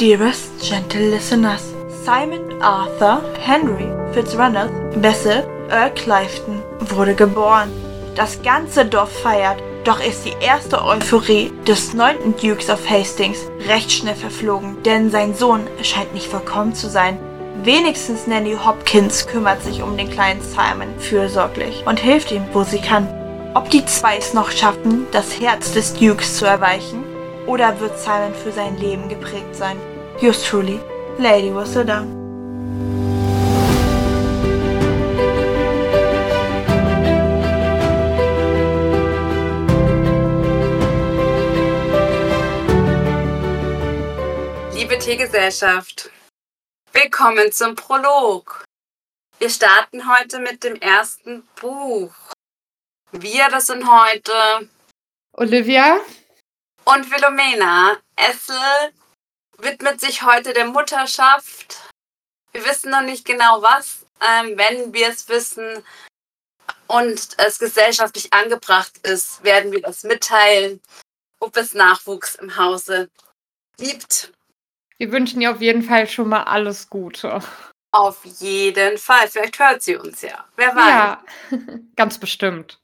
Dearest gentle listeners, Simon Arthur Henry Fitzranald Bassett Earl Clifton wurde geboren. Das ganze Dorf feiert, doch ist die erste Euphorie des neunten Dukes of Hastings recht schnell verflogen, denn sein Sohn scheint nicht vollkommen zu sein. Wenigstens Nanny Hopkins kümmert sich um den kleinen Simon fürsorglich und hilft ihm, wo sie kann. Ob die zwei es noch schaffen, das Herz des Dukes zu erweichen, oder wird Simon für sein Leben geprägt sein? Yours truly, Lady Whistledown. Liebe Teegesellschaft, willkommen zum Prolog. Wir starten heute mit dem ersten Buch. Wir, das sind heute Olivia und Philomena. Essel widmet sich heute der Mutterschaft. Wir wissen noch nicht genau was. Ähm, wenn wir es wissen und es gesellschaftlich angebracht ist, werden wir das mitteilen, ob es Nachwuchs im Hause gibt. Wir wünschen ihr auf jeden Fall schon mal alles Gute. Auf jeden Fall. Vielleicht hört sie uns ja. Wer weiß. Ja, ganz bestimmt.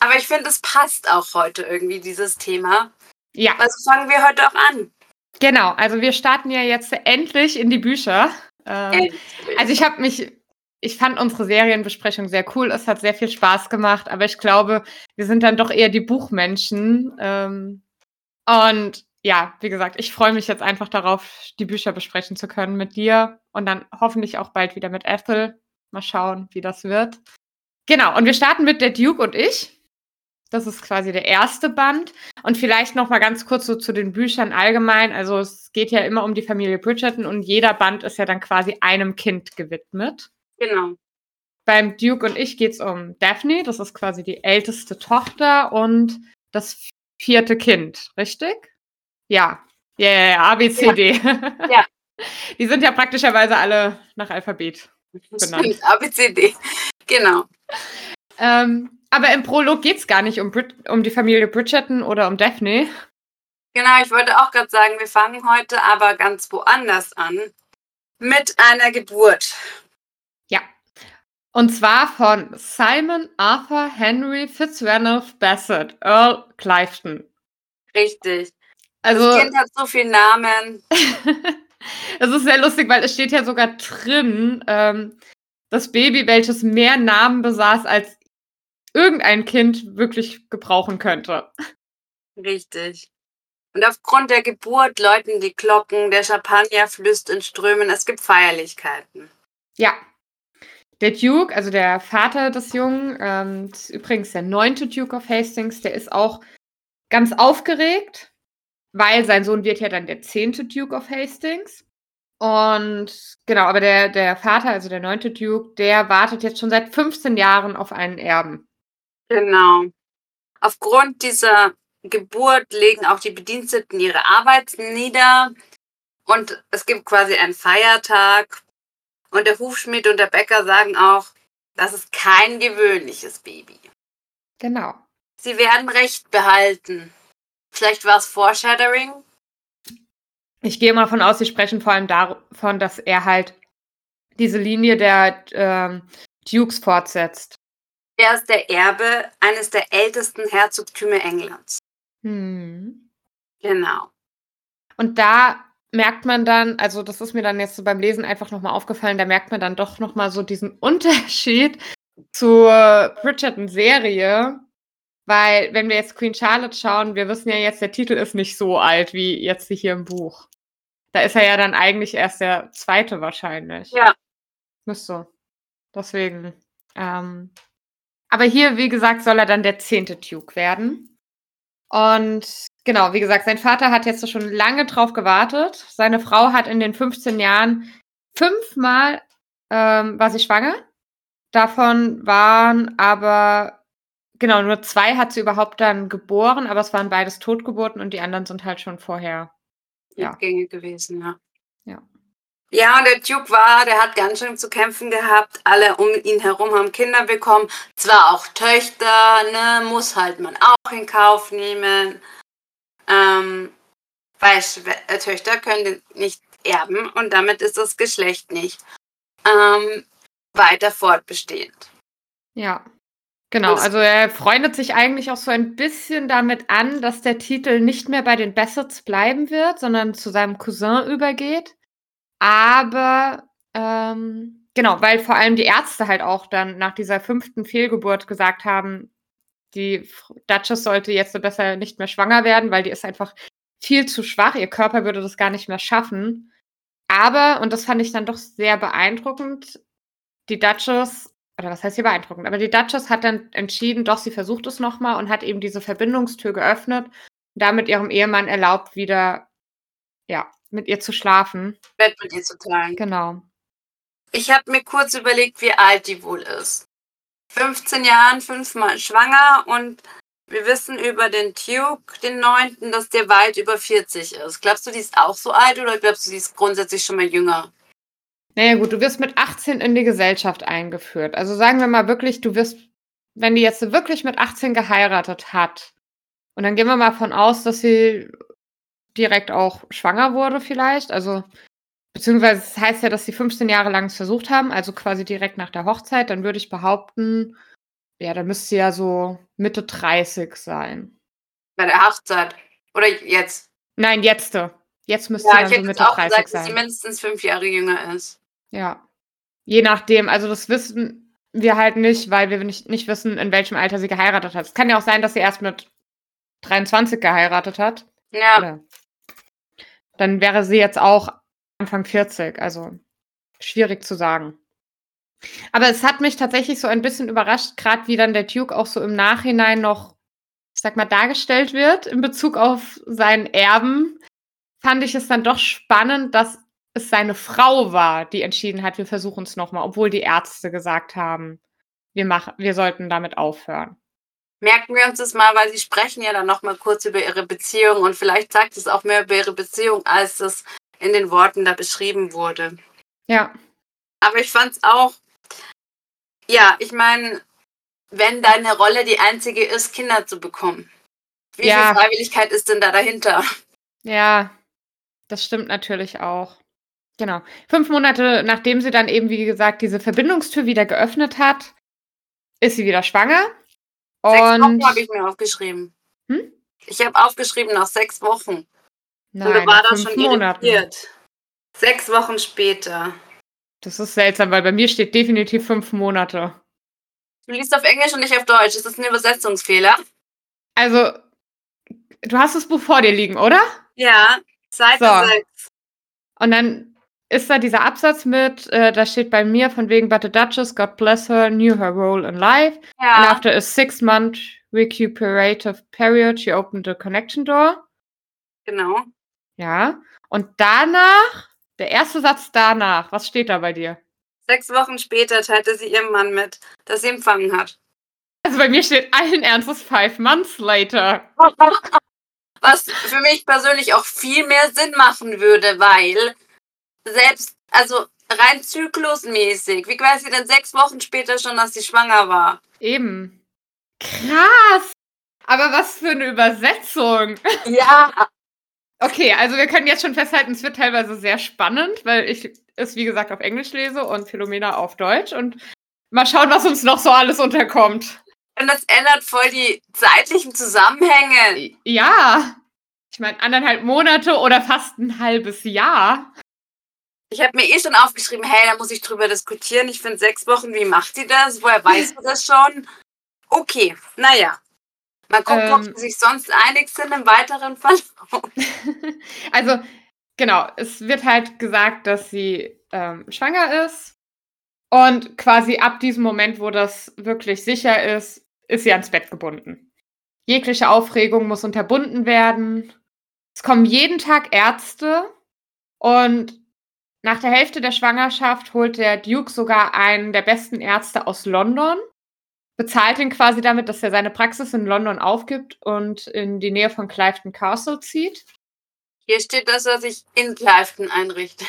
Aber ich finde, es passt auch heute irgendwie, dieses Thema. Ja. Also fangen wir heute auch an. Genau, also wir starten ja jetzt endlich in die Bücher. Ähm, also ich habe mich, ich fand unsere Serienbesprechung sehr cool. Es hat sehr viel Spaß gemacht, aber ich glaube, wir sind dann doch eher die Buchmenschen. Ähm, und ja, wie gesagt, ich freue mich jetzt einfach darauf, die Bücher besprechen zu können mit dir und dann hoffentlich auch bald wieder mit Ethel. Mal schauen, wie das wird. Genau, und wir starten mit der Duke und ich. Das ist quasi der erste Band. Und vielleicht noch mal ganz kurz so zu den Büchern allgemein. Also es geht ja immer um die Familie Bridgerton und jeder Band ist ja dann quasi einem Kind gewidmet. Genau. Beim Duke und ich geht es um Daphne, das ist quasi die älteste Tochter und das vierte Kind, richtig? Ja. Ja, ja, ja, A, B, C, D. Ja. Die sind ja praktischerweise alle nach Alphabet. Benannt. Stimmt, ABCD. Genau. Ähm, aber im Prolog geht es gar nicht um, Brid um die Familie Bridgerton oder um Daphne. Genau, ich wollte auch gerade sagen, wir fangen heute aber ganz woanders an. Mit einer Geburt. Ja. Und zwar von Simon Arthur Henry Fitzranulph Bassett, Earl Clifton. Richtig. Also, das Kind hat so viele Namen. es ist sehr lustig, weil es steht ja sogar drin, ähm, das Baby, welches mehr Namen besaß, als irgendein Kind wirklich gebrauchen könnte. Richtig. Und aufgrund der Geburt läuten die Glocken, der Champagner flüsst in Strömen, es gibt Feierlichkeiten. Ja. Der Duke, also der Vater des Jungen, ähm, ist übrigens der neunte Duke of Hastings, der ist auch ganz aufgeregt, weil sein Sohn wird ja dann der zehnte Duke of Hastings. Und genau, aber der, der Vater, also der neunte Duke, der wartet jetzt schon seit 15 Jahren auf einen Erben. Genau. Aufgrund dieser Geburt legen auch die Bediensteten ihre Arbeit nieder und es gibt quasi einen Feiertag. Und der Hufschmied und der Bäcker sagen auch, das ist kein gewöhnliches Baby. Genau. Sie werden Recht behalten. Vielleicht war es Foreshadowing. Ich gehe mal von aus, sie sprechen vor allem davon, dass er halt diese Linie der ähm, Dukes fortsetzt. Er ist der Erbe eines der ältesten Herzogtümer Englands. Hm. Genau. Und da merkt man dann, also das ist mir dann jetzt so beim Lesen einfach nochmal aufgefallen, da merkt man dann doch nochmal so diesen Unterschied zur Bridgerton-Serie. Weil, wenn wir jetzt Queen Charlotte schauen, wir wissen ja jetzt, der Titel ist nicht so alt wie jetzt hier im Buch. Da ist er ja dann eigentlich erst der zweite wahrscheinlich. Ja. Müsste. Deswegen. Ähm, aber hier, wie gesagt, soll er dann der zehnte Duke werden. Und genau, wie gesagt, sein Vater hat jetzt schon lange drauf gewartet. Seine Frau hat in den 15 Jahren fünfmal ähm, war sie schwanger. Davon waren aber, genau, nur zwei hat sie überhaupt dann geboren, aber es waren beides Totgeburten und die anderen sind halt schon vorher. Ja. Gänge gewesen, ja. Ja, und der Duke war, der hat ganz schön zu kämpfen gehabt. Alle um ihn herum haben Kinder bekommen. Zwar auch Töchter, ne, muss halt man auch in Kauf nehmen. Ähm, Weil Schwe äh, Töchter können nicht erben und damit ist das Geschlecht nicht ähm, weiter fortbestehend. Ja. Genau, also er freundet sich eigentlich auch so ein bisschen damit an, dass der Titel nicht mehr bei den Bassets bleiben wird, sondern zu seinem Cousin übergeht. Aber ähm, genau, weil vor allem die Ärzte halt auch dann nach dieser fünften Fehlgeburt gesagt haben, die Duchess sollte jetzt besser nicht mehr schwanger werden, weil die ist einfach viel zu schwach. Ihr Körper würde das gar nicht mehr schaffen. Aber, und das fand ich dann doch sehr beeindruckend, die Duchess oder was heißt hier beeindruckend, aber die Duchess hat dann entschieden, doch, sie versucht es nochmal und hat eben diese Verbindungstür geöffnet und damit ihrem Ehemann erlaubt, wieder, ja, mit ihr zu schlafen. Bett mit ihr zu teilen. Genau. Ich habe mir kurz überlegt, wie alt die wohl ist. 15 Jahren, fünfmal schwanger und wir wissen über den Duke, den neunten, dass der weit über 40 ist. Glaubst du, die ist auch so alt oder glaubst du, die ist grundsätzlich schon mal jünger? Naja, gut, du wirst mit 18 in die Gesellschaft eingeführt. Also sagen wir mal wirklich, du wirst, wenn die jetzt wirklich mit 18 geheiratet hat, und dann gehen wir mal von aus, dass sie direkt auch schwanger wurde, vielleicht. Also, beziehungsweise es das heißt ja, dass sie 15 Jahre lang es versucht haben, also quasi direkt nach der Hochzeit, dann würde ich behaupten, ja, da müsste sie ja so Mitte 30 sein. Bei der Hochzeit. Oder jetzt? Nein, jetzt. Jetzt müsste ja, sie dann so Mitte auch 30 gesagt, sein. dass sie mindestens fünf Jahre jünger ist. Ja. Je nachdem. Also das wissen wir halt nicht, weil wir nicht, nicht wissen, in welchem Alter sie geheiratet hat. Es kann ja auch sein, dass sie erst mit 23 geheiratet hat. Ja. Oder dann wäre sie jetzt auch Anfang 40. Also schwierig zu sagen. Aber es hat mich tatsächlich so ein bisschen überrascht, gerade wie dann der Duke auch so im Nachhinein noch, ich sag mal, dargestellt wird in Bezug auf seinen Erben. Fand ich es dann doch spannend, dass es seine Frau war, die entschieden hat, wir versuchen es nochmal, obwohl die Ärzte gesagt haben, wir, machen, wir sollten damit aufhören. Merken wir uns das mal, weil Sie sprechen ja dann nochmal kurz über Ihre Beziehung und vielleicht sagt es auch mehr über Ihre Beziehung, als es in den Worten da beschrieben wurde. Ja. Aber ich fand es auch, ja, ich meine, wenn deine Rolle die einzige ist, Kinder zu bekommen, wie ja. viel Freiwilligkeit ist denn da dahinter? Ja, das stimmt natürlich auch. Genau. Fünf Monate nachdem sie dann eben, wie gesagt, diese Verbindungstür wieder geöffnet hat, ist sie wieder schwanger. Sechs Wochen habe ich mir aufgeschrieben. Hm? Ich habe aufgeschrieben nach sechs Wochen. Nein, Und da war das schon Monaten. irritiert. Sechs Wochen später. Das ist seltsam, weil bei mir steht definitiv fünf Monate. Du liest auf Englisch und nicht auf Deutsch. Ist das ein Übersetzungsfehler? Also, du hast das Buch vor dir liegen, oder? Ja, Seite so. 6. Und dann ist da dieser Absatz mit, äh, da steht bei mir von wegen, but the Duchess, God bless her, knew her role in life. Ja. And after a six-month recuperative period, she opened the connection door. Genau. Ja. Und danach, der erste Satz danach, was steht da bei dir? Sechs Wochen später teilte sie ihrem Mann mit, dass sie empfangen hat. Also bei mir steht allen Ernstes five months later. Was für mich persönlich auch viel mehr Sinn machen würde, weil selbst, also rein zyklusmäßig, wie weiß sie denn sechs Wochen später schon, dass sie schwanger war? Eben. Krass! Aber was für eine Übersetzung. Ja. Okay, also wir können jetzt schon festhalten, es wird teilweise sehr spannend, weil ich es, wie gesagt, auf Englisch lese und Philomena auf Deutsch. Und mal schauen, was uns noch so alles unterkommt. Und das ändert voll die zeitlichen Zusammenhänge. Ja. Ich meine, anderthalb Monate oder fast ein halbes Jahr. Ich habe mir eh schon aufgeschrieben, hey, da muss ich drüber diskutieren. Ich finde sechs Wochen, wie macht die das? Woher weißt du das schon? Okay, naja. Mal gucken, ähm, ob sie sich sonst einig sind im weiteren Verlauf. also, genau, es wird halt gesagt, dass sie ähm, schwanger ist. Und quasi ab diesem Moment, wo das wirklich sicher ist, ist sie ans Bett gebunden. Jegliche Aufregung muss unterbunden werden. Es kommen jeden Tag Ärzte und nach der Hälfte der Schwangerschaft holt der Duke sogar einen der besten Ärzte aus London, bezahlt ihn quasi damit, dass er seine Praxis in London aufgibt und in die Nähe von Clifton Castle zieht. Hier steht, dass er sich in Clifton einrichtet.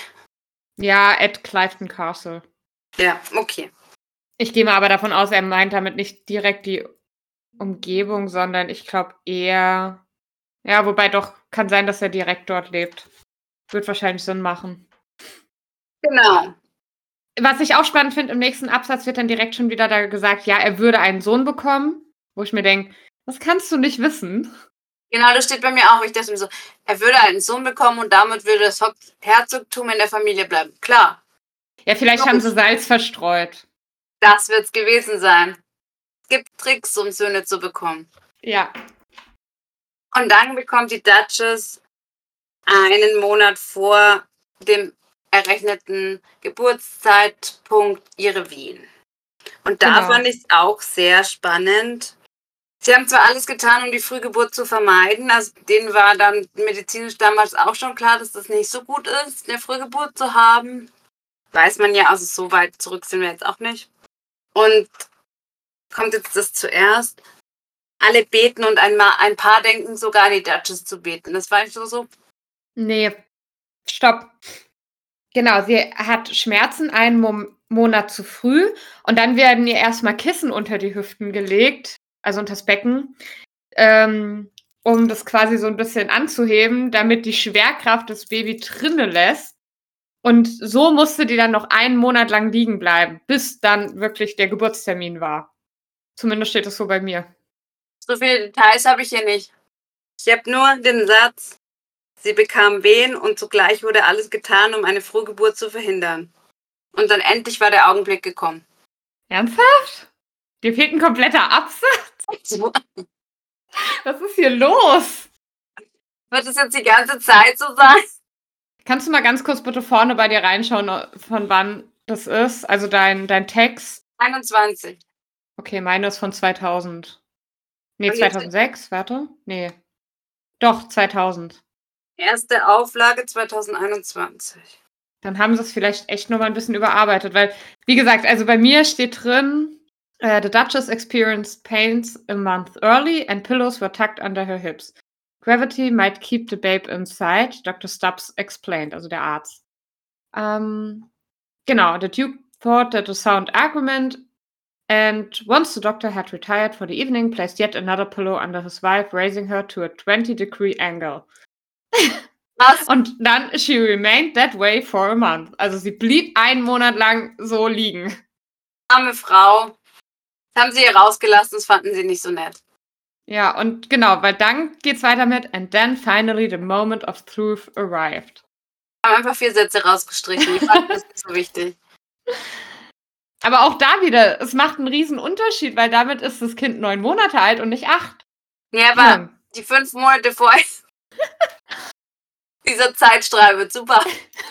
Ja, at Clifton Castle. Ja, okay. Ich gehe mal aber davon aus, er meint damit nicht direkt die Umgebung, sondern ich glaube eher, ja, wobei doch kann sein, dass er direkt dort lebt. Wird wahrscheinlich Sinn machen. Genau. Was ich auch spannend finde, im nächsten Absatz wird dann direkt schon wieder da gesagt, ja, er würde einen Sohn bekommen, wo ich mir denke, das kannst du nicht wissen. Genau, das steht bei mir auch. Ich dachte mir so, er würde einen Sohn bekommen und damit würde das Herzogtum in der Familie bleiben. Klar. Ja, vielleicht haben sie Salz verstreut. Das wird's gewesen sein. Es gibt Tricks, um Söhne zu bekommen. Ja. Und dann bekommt die Duchess einen Monat vor dem errechneten Geburtszeitpunkt ihre Wehen. Und da Genau. fand ich es auch sehr spannend. Sie haben zwar alles getan, um die Frühgeburt zu vermeiden. Also denen war dann medizinisch damals auch schon klar, dass das nicht so gut ist, eine Frühgeburt zu haben. Weiß man ja, also so weit zurück sind wir jetzt auch nicht. Und kommt jetzt das zuerst. Alle beten und ein, ein paar denken sogar an die Duchess zu beten. Das war ich so, so. Nee, stopp. Genau, sie hat Schmerzen einen Mo Monat zu früh und dann werden ihr erstmal Kissen unter die Hüften gelegt, also unter das Becken, ähm, um das quasi so ein bisschen anzuheben, damit die Schwerkraft das Baby drinne lässt. Und so musste die dann noch einen Monat lang liegen bleiben, bis dann wirklich der Geburtstermin war. Zumindest steht es so bei mir. So viele Details habe ich hier nicht. Ich habe nur den Satz, sie bekam Wehen und zugleich wurde alles getan, um eine Frühgeburt zu verhindern. Und dann endlich war der Augenblick gekommen. Ernsthaft? Dir fehlt ein kompletter Absatz? Was ist hier los? Wird es jetzt die ganze Zeit so sein? Kannst du mal ganz kurz bitte vorne bei dir reinschauen, von wann das ist? Also dein, dein Text. 21. Okay, meine ist von 2000. Nee, Und jetzt- 2006, warte. Nee. Doch, 2000. Erste Auflage 2021. Dann haben sie es vielleicht echt noch mal ein bisschen überarbeitet, weil, wie gesagt, also bei mir steht drin, äh, the Duchess experienced pains a month early and pillows were tucked under her hips. Gravity might keep the babe inside, Dr. Stubbs explained, also der Arzt. Ähm, genau, the Duke thought that a sound argument and once the doctor had retired for the evening, placed yet another pillow under his wife, raising her to a 20 degree angle. Was? Und dann, she remained that way for a month. Also sie blieb einen Monat lang so liegen. Arme Frau. Das haben sie hier rausgelassen, das fanden sie nicht so nett. Ja, und genau, weil dann geht's weiter mit And then finally the moment of truth arrived. Haben einfach vier Sätze rausgestrichen. Ich fand das nicht so wichtig. Aber auch da wieder, es macht einen riesen Unterschied, weil damit ist das Kind neun Monate alt und nicht acht. Ja, aber die fünf Monate vor dieser Zeitstrahl wird super.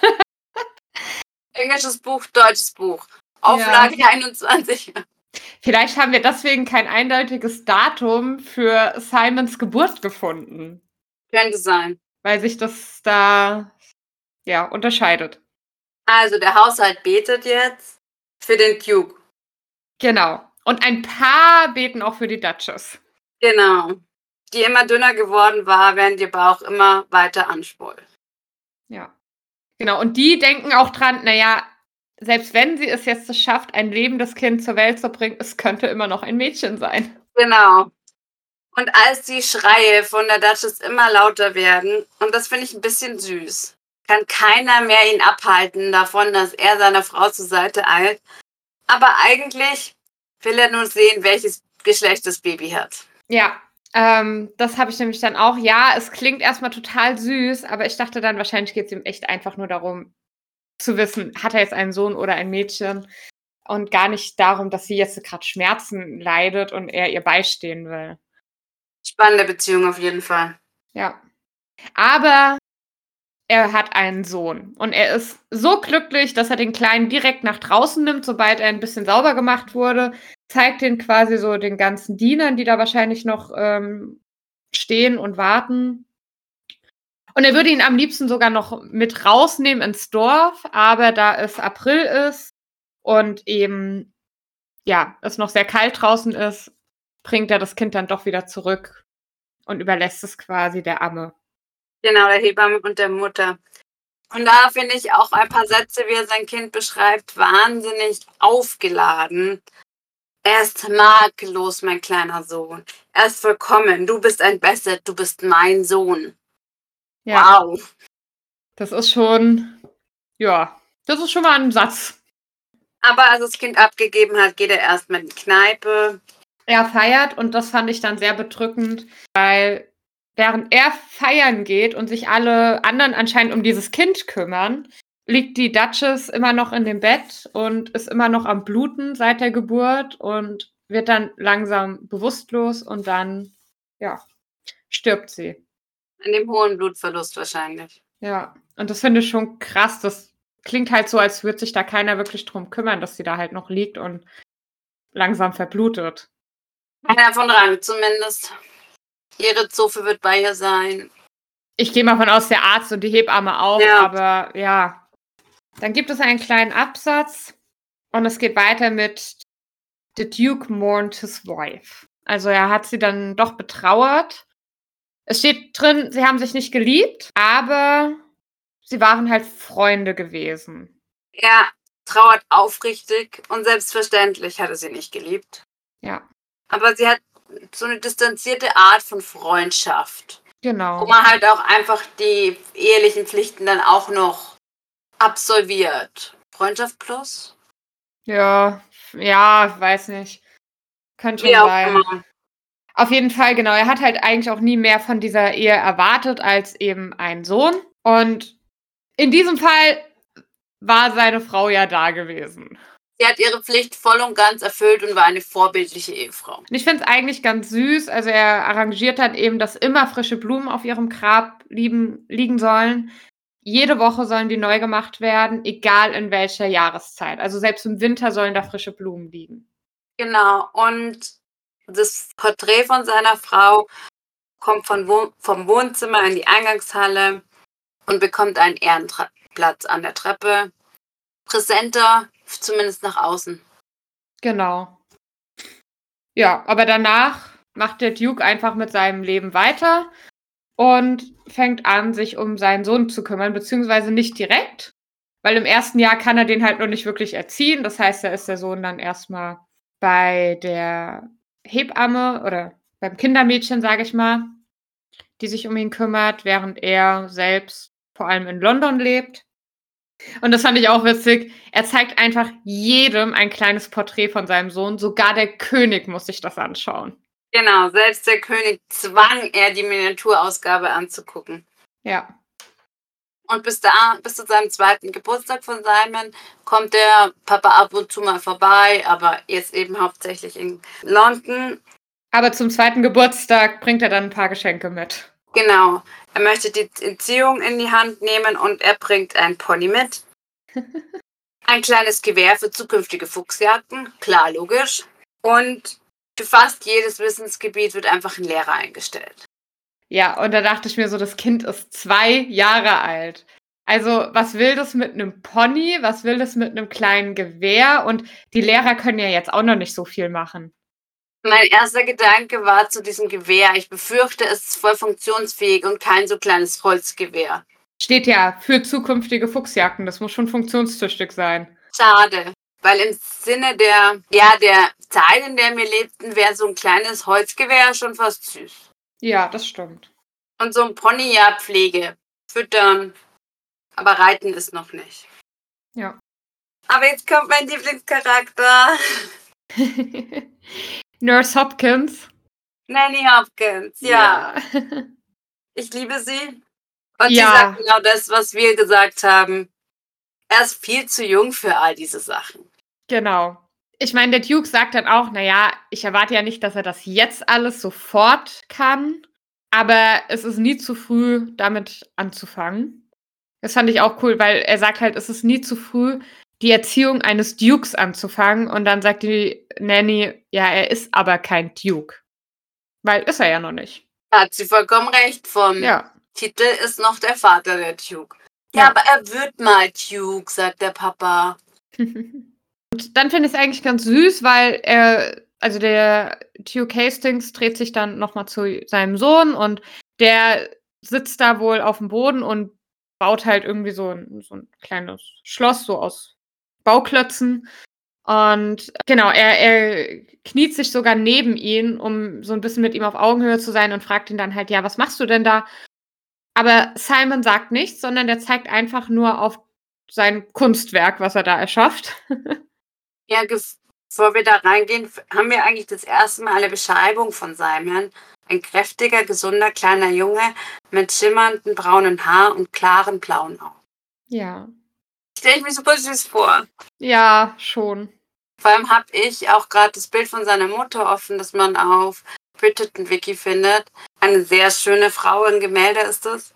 Englisches Buch, deutsches Buch. Auflage 21. Vielleicht haben wir deswegen kein eindeutiges Datum für Simons Geburt gefunden, Könnte sein. weil sich das da ja unterscheidet. Also der Haushalt betet jetzt für den Duke. Genau. Und ein paar beten auch für die Duchess. Genau. Die immer dünner geworden war, während ihr Bauch immer weiter anschwoll. Ja. Genau. Und die denken auch dran, naja, selbst wenn sie es jetzt schafft, ein lebendes Kind zur Welt zu bringen, es könnte immer noch ein Mädchen sein. Genau. Und als die Schreie von der Duchess immer lauter werden, und das finde ich ein bisschen süß, kann keiner mehr ihn abhalten davon, dass er seiner Frau zur Seite eilt. Aber eigentlich will er nur sehen, welches Geschlecht das Baby hat. Ja. Ähm, das habe ich nämlich dann auch. Ja, es klingt erstmal total süß, aber ich dachte dann, wahrscheinlich geht es ihm echt einfach nur darum, zu wissen, hat er jetzt einen Sohn oder ein Mädchen und gar nicht darum, dass sie jetzt gerade Schmerzen leidet und er ihr beistehen will. Spannende Beziehung auf jeden Fall. Ja. Aber er hat einen Sohn und er ist so glücklich, dass er den Kleinen direkt nach draußen nimmt, sobald er ein bisschen sauber gemacht wurde, zeigt den quasi so den ganzen Dienern, die da wahrscheinlich noch ähm, stehen und warten. Und er würde ihn am liebsten sogar noch mit rausnehmen ins Dorf, aber da es April ist und eben, ja, es noch sehr kalt draußen ist, bringt er das Kind dann doch wieder zurück und überlässt es quasi der Amme. Genau, der Hebamme und der Mutter. Und da finde ich auch ein paar Sätze, wie er sein Kind beschreibt, wahnsinnig aufgeladen. Er ist makellos, mein kleiner Sohn. Er ist vollkommen. Du bist ein Besser, du bist mein Sohn. Ja, Wow. das ist schon, ja, das ist schon mal ein Satz. Aber als das Kind abgegeben hat, geht er erstmal in die Kneipe. Er feiert und das fand ich dann sehr bedrückend, weil während er feiern geht und sich alle anderen anscheinend um dieses Kind kümmern, liegt die Duchess immer noch in dem Bett und ist immer noch am Bluten seit der Geburt und wird dann langsam bewusstlos und dann, ja, stirbt sie. An dem hohen Blutverlust wahrscheinlich. Ja, und das finde ich schon krass. Das klingt halt so, als würde sich da keiner wirklich drum kümmern, dass sie da halt noch liegt und langsam verblutet. Einer von Rang zumindest. Ihre Zofe wird bei ihr sein. Ich gehe mal von aus, der Arzt und die Hebamme auch, Ja. aber ja. Dann gibt es einen kleinen Absatz und es geht weiter mit The Duke mourned his wife. Also er hat sie dann doch betrauert. Es steht drin, sie haben sich nicht geliebt, aber sie waren halt Freunde gewesen. Er trauert aufrichtig und selbstverständlich hat er sie nicht geliebt. Ja, Aber sie hat so eine distanzierte Art von Freundschaft, wo genau. man halt auch einfach die ehelichen Pflichten dann auch noch absolviert. Freundschaft plus? Ja, ja, weiß nicht. Könnte schon sein. immer. Auf jeden Fall, genau. Er hat halt eigentlich auch nie mehr von dieser Ehe erwartet als eben einen Sohn. Und in diesem Fall war seine Frau ja da gewesen. Sie hat ihre Pflicht voll und ganz erfüllt und war eine vorbildliche Ehefrau. Und ich finde es eigentlich ganz süß. Also er arrangiert dann eben, dass immer frische Blumen auf ihrem Grab lieben, liegen sollen. Jede Woche sollen die neu gemacht werden, egal in welcher Jahreszeit. Also selbst im Winter sollen da frische Blumen liegen. Genau. Und das Porträt von seiner Frau kommt von Wohn vom Wohnzimmer in die Eingangshalle und bekommt einen Ehrenplatz an der Treppe. Präsenter, zumindest nach außen. Genau. Ja, aber danach macht der Duke einfach mit seinem Leben weiter und fängt an, sich um seinen Sohn zu kümmern, beziehungsweise nicht direkt, weil im ersten Jahr kann er den halt noch nicht wirklich erziehen. Das heißt, da ist der Sohn dann erstmal bei der Hebamme oder beim Kindermädchen, sage ich mal, die sich um ihn kümmert, während er selbst vor allem in London lebt. Und das fand ich auch witzig. Er zeigt einfach jedem ein kleines Porträt von seinem Sohn. Sogar der König muss sich das anschauen. Genau, selbst der König zwang er, die Miniaturausgabe anzugucken. Ja. Und bis da, bis zu seinem zweiten Geburtstag von Simon, kommt der Papa ab und zu mal vorbei, aber jetzt eben hauptsächlich in London. Aber zum zweiten Geburtstag bringt er dann ein paar Geschenke mit. Genau. Er möchte die Entziehung in die Hand nehmen und er bringt ein Pony mit. Ein kleines Gewehr für zukünftige Fuchsjagden, klar, logisch. Und für fast jedes Wissensgebiet wird einfach ein Lehrer eingestellt. Ja, und da dachte ich mir so, das Kind ist zwei Jahre alt. Also, was will das mit einem Pony? Was will das mit einem kleinen Gewehr? Und die Lehrer können ja jetzt auch noch nicht so viel machen. Mein erster Gedanke war zu diesem Gewehr. Ich befürchte, es ist voll funktionsfähig und kein so kleines Holzgewehr. Steht ja für zukünftige Fuchsjagden. Das muss schon funktionstüchtig sein. Schade. Weil im Sinne der, ja, der Zeit, in der wir lebten, wäre so ein kleines Holzgewehr schon fast süß. Ja, das stimmt. Und so ein Pony, ja, Pflege. Füttern. Aber reiten ist noch nicht. Ja. Aber jetzt kommt mein Lieblingscharakter. Nurse Hopkins. Nanny Hopkins. Ja. ja. Ich liebe sie. Und Ja. sie sagt genau das, was wir gesagt haben. Er ist viel zu jung für all diese Sachen. Genau. Ich meine, der Duke sagt dann auch, naja, ich erwarte ja nicht, dass er das jetzt alles sofort kann, aber es ist nie zu früh, damit anzufangen. Das fand ich auch cool, weil er sagt halt, es ist nie zu früh, die Erziehung eines Dukes anzufangen. Und dann sagt die Nanny, ja, er ist aber kein Duke. Weil ist er ja noch nicht. Da hat sie vollkommen recht. Vom Ja. Titel ist noch der Vater der Duke. Ja, Ja. aber er wird mal Duke, sagt der Papa. Und dann finde ich es eigentlich ganz süß, weil er, also der Duke Hastings dreht sich dann nochmal zu seinem Sohn und der sitzt da wohl auf dem Boden und baut halt irgendwie so ein, so ein kleines Schloss, so aus Bauklötzen. Und genau, er, er kniet sich sogar neben ihn, um so ein bisschen mit ihm auf Augenhöhe zu sein und fragt ihn dann halt, ja, was machst du denn da? Aber Simon sagt nichts, sondern der zeigt einfach nur auf sein Kunstwerk, was er da erschafft. Ja, bevor wir da reingehen, haben wir eigentlich das erste Mal eine Beschreibung von Simon. Ein kräftiger, gesunder kleiner Junge mit schimmernden braunen Haar und klaren blauen Augen. Ja. Stelle ich mir super süß vor. Ja, schon. Vor allem habe ich auch gerade das Bild von seiner Mutter offen, das man auf Wiki findet. Eine sehr schöne Frau im Gemälde ist es.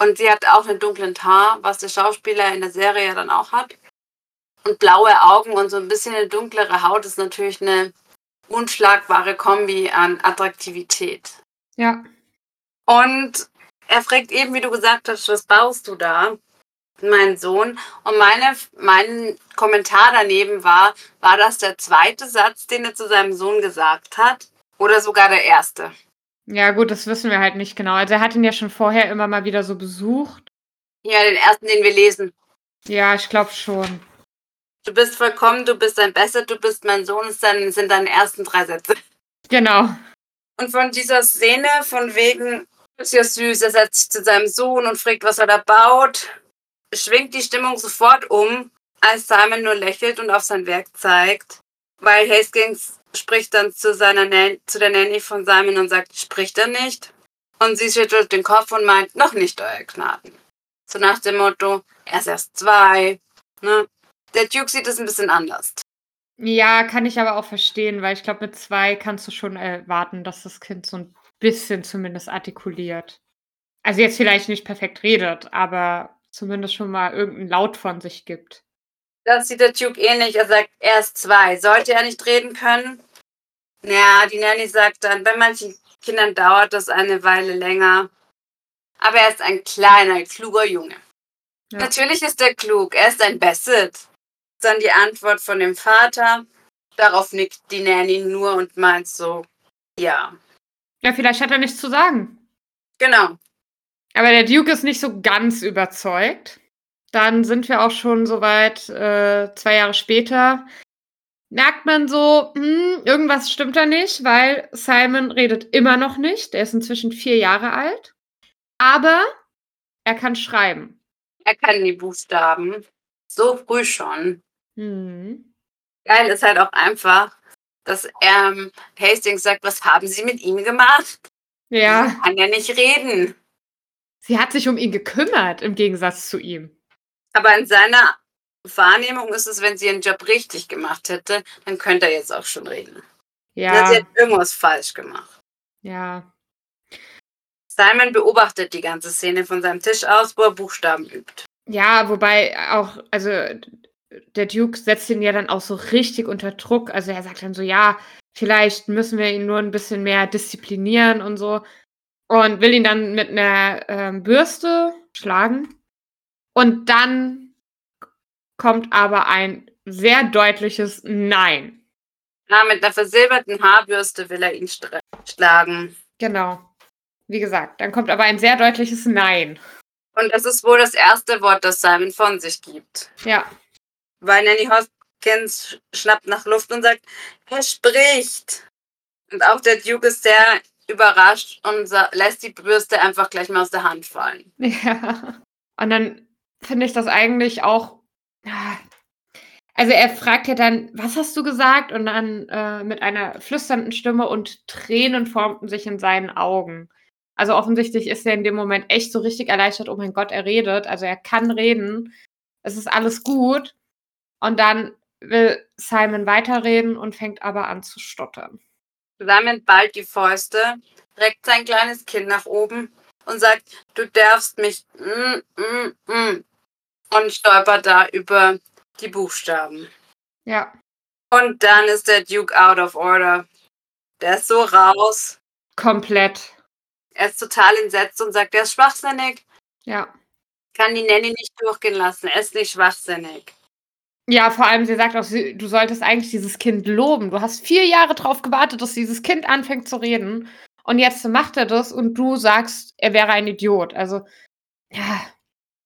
Und sie hat auch einen dunklen Haar, was der Schauspieler in der Serie dann auch hat. Und blaue Augen und so ein bisschen eine dunklere Haut ist natürlich eine unschlagbare Kombi an Attraktivität. Ja. Und er fragt eben, wie du gesagt hast, was baust du da? Mein Sohn. Und meine, mein Kommentar daneben war, war das der zweite Satz, den er zu seinem Sohn gesagt hat? Oder sogar der erste? Ja, gut, das wissen wir halt nicht genau. Also er hat ihn ja schon vorher immer mal wieder so besucht. Ja, den ersten, den wir lesen. Ja, ich glaube schon. Du bist vollkommen, du bist ein Besser, du bist mein Sohn, das sind deine ersten drei Sätze. Genau. Und von dieser Szene, von wegen, ist ja süß, er setzt sich zu seinem Sohn und fragt, was er da baut, schwingt die Stimmung sofort um, als Simon nur lächelt und auf sein Werk zeigt, weil Hastings spricht dann zu, seiner Nan zu der Nanny von Simon und sagt, spricht er nicht? Und sie schüttelt den Kopf und meint, noch nicht, euer Gnaden. So nach dem Motto, er ist erst zwei. Ne? Der Duke sieht es ein bisschen anders. Ja, kann ich aber auch verstehen, weil ich glaube, mit zwei kannst du schon erwarten, dass das Kind so ein bisschen zumindest artikuliert. Also jetzt vielleicht nicht perfekt redet, aber zumindest schon mal irgendeinen Laut von sich gibt. Das sieht der Duke ähnlich. Er sagt, er ist zwei. Sollte er nicht reden können? Ja, die Nanny sagt dann, bei manchen Kindern dauert das eine Weile länger. Aber er ist ein kleiner, kluger Junge. Ja. Natürlich ist er klug. Er ist ein Bassett. Dann die Antwort von dem Vater. Darauf nickt die Nanny nur und meint so, ja. Ja, vielleicht hat er nichts zu sagen. Genau. Aber der Duke ist nicht so ganz überzeugt. Dann sind wir auch schon soweit, äh, zwei Jahre später. Merkt man so, hm, irgendwas stimmt da nicht, weil Simon redet immer noch nicht. Er ist inzwischen vier Jahre alt. Aber er kann schreiben. Er kann die Buchstaben. So früh schon. Hm. Geil ist halt auch einfach, dass ähm, Hastings sagt, was haben Sie mit ihm gemacht? Ja. Er kann ja nicht reden. Sie hat sich um ihn gekümmert, im Gegensatz zu ihm. Aber in seiner Wahrnehmung ist es, wenn sie ihren Job richtig gemacht hätte, dann könnte er jetzt auch schon reden. Ja. Sie hat irgendwas falsch gemacht. Ja. Simon beobachtet die ganze Szene von seinem Tisch aus, wo er Buchstaben übt. Ja, wobei auch, also der Duke setzt ihn ja dann auch so richtig unter Druck. Also er sagt dann so, ja, vielleicht müssen wir ihn nur ein bisschen mehr disziplinieren und so. Und will ihn dann mit einer ähm, Bürste schlagen. Und dann kommt aber ein sehr deutliches Nein. Ja, mit einer versilberten Haarbürste will er ihn schlagen. Genau. Wie gesagt, dann kommt aber ein sehr deutliches Nein. Und das ist wohl das erste Wort, das Simon von sich gibt. Ja. Weil Nanny Hoskins schnappt nach Luft und sagt, er spricht. Und auch der Duke ist sehr überrascht und lässt die Bürste einfach gleich mal aus der Hand fallen. Ja. Und dann finde ich das eigentlich auch. Also er fragt ja dann, was hast du gesagt? Und dann äh, mit einer flüsternden Stimme und Tränen formten sich in seinen Augen. Also offensichtlich ist er in dem Moment echt so richtig erleichtert, oh mein Gott, er redet. Also er kann reden. Es ist alles gut. Und dann will Simon weiterreden und fängt aber an zu stottern. Simon ballt die Fäuste, reckt sein kleines Kind nach oben und sagt, du darfst mich mm, mm, mm, und stolpert da über die Buchstaben. Ja. Und dann ist der Duke out of order. Der ist so raus. Komplett. Er ist total entsetzt und sagt, er ist schwachsinnig. Ja. Kann die Nanny nicht durchgehen lassen. Er ist nicht schwachsinnig. Ja, vor allem, sie sagt auch, du solltest eigentlich dieses Kind loben. Du hast vier Jahre drauf gewartet, dass dieses Kind anfängt zu reden. Und jetzt macht er das und du sagst, er wäre ein Idiot. Also, ja,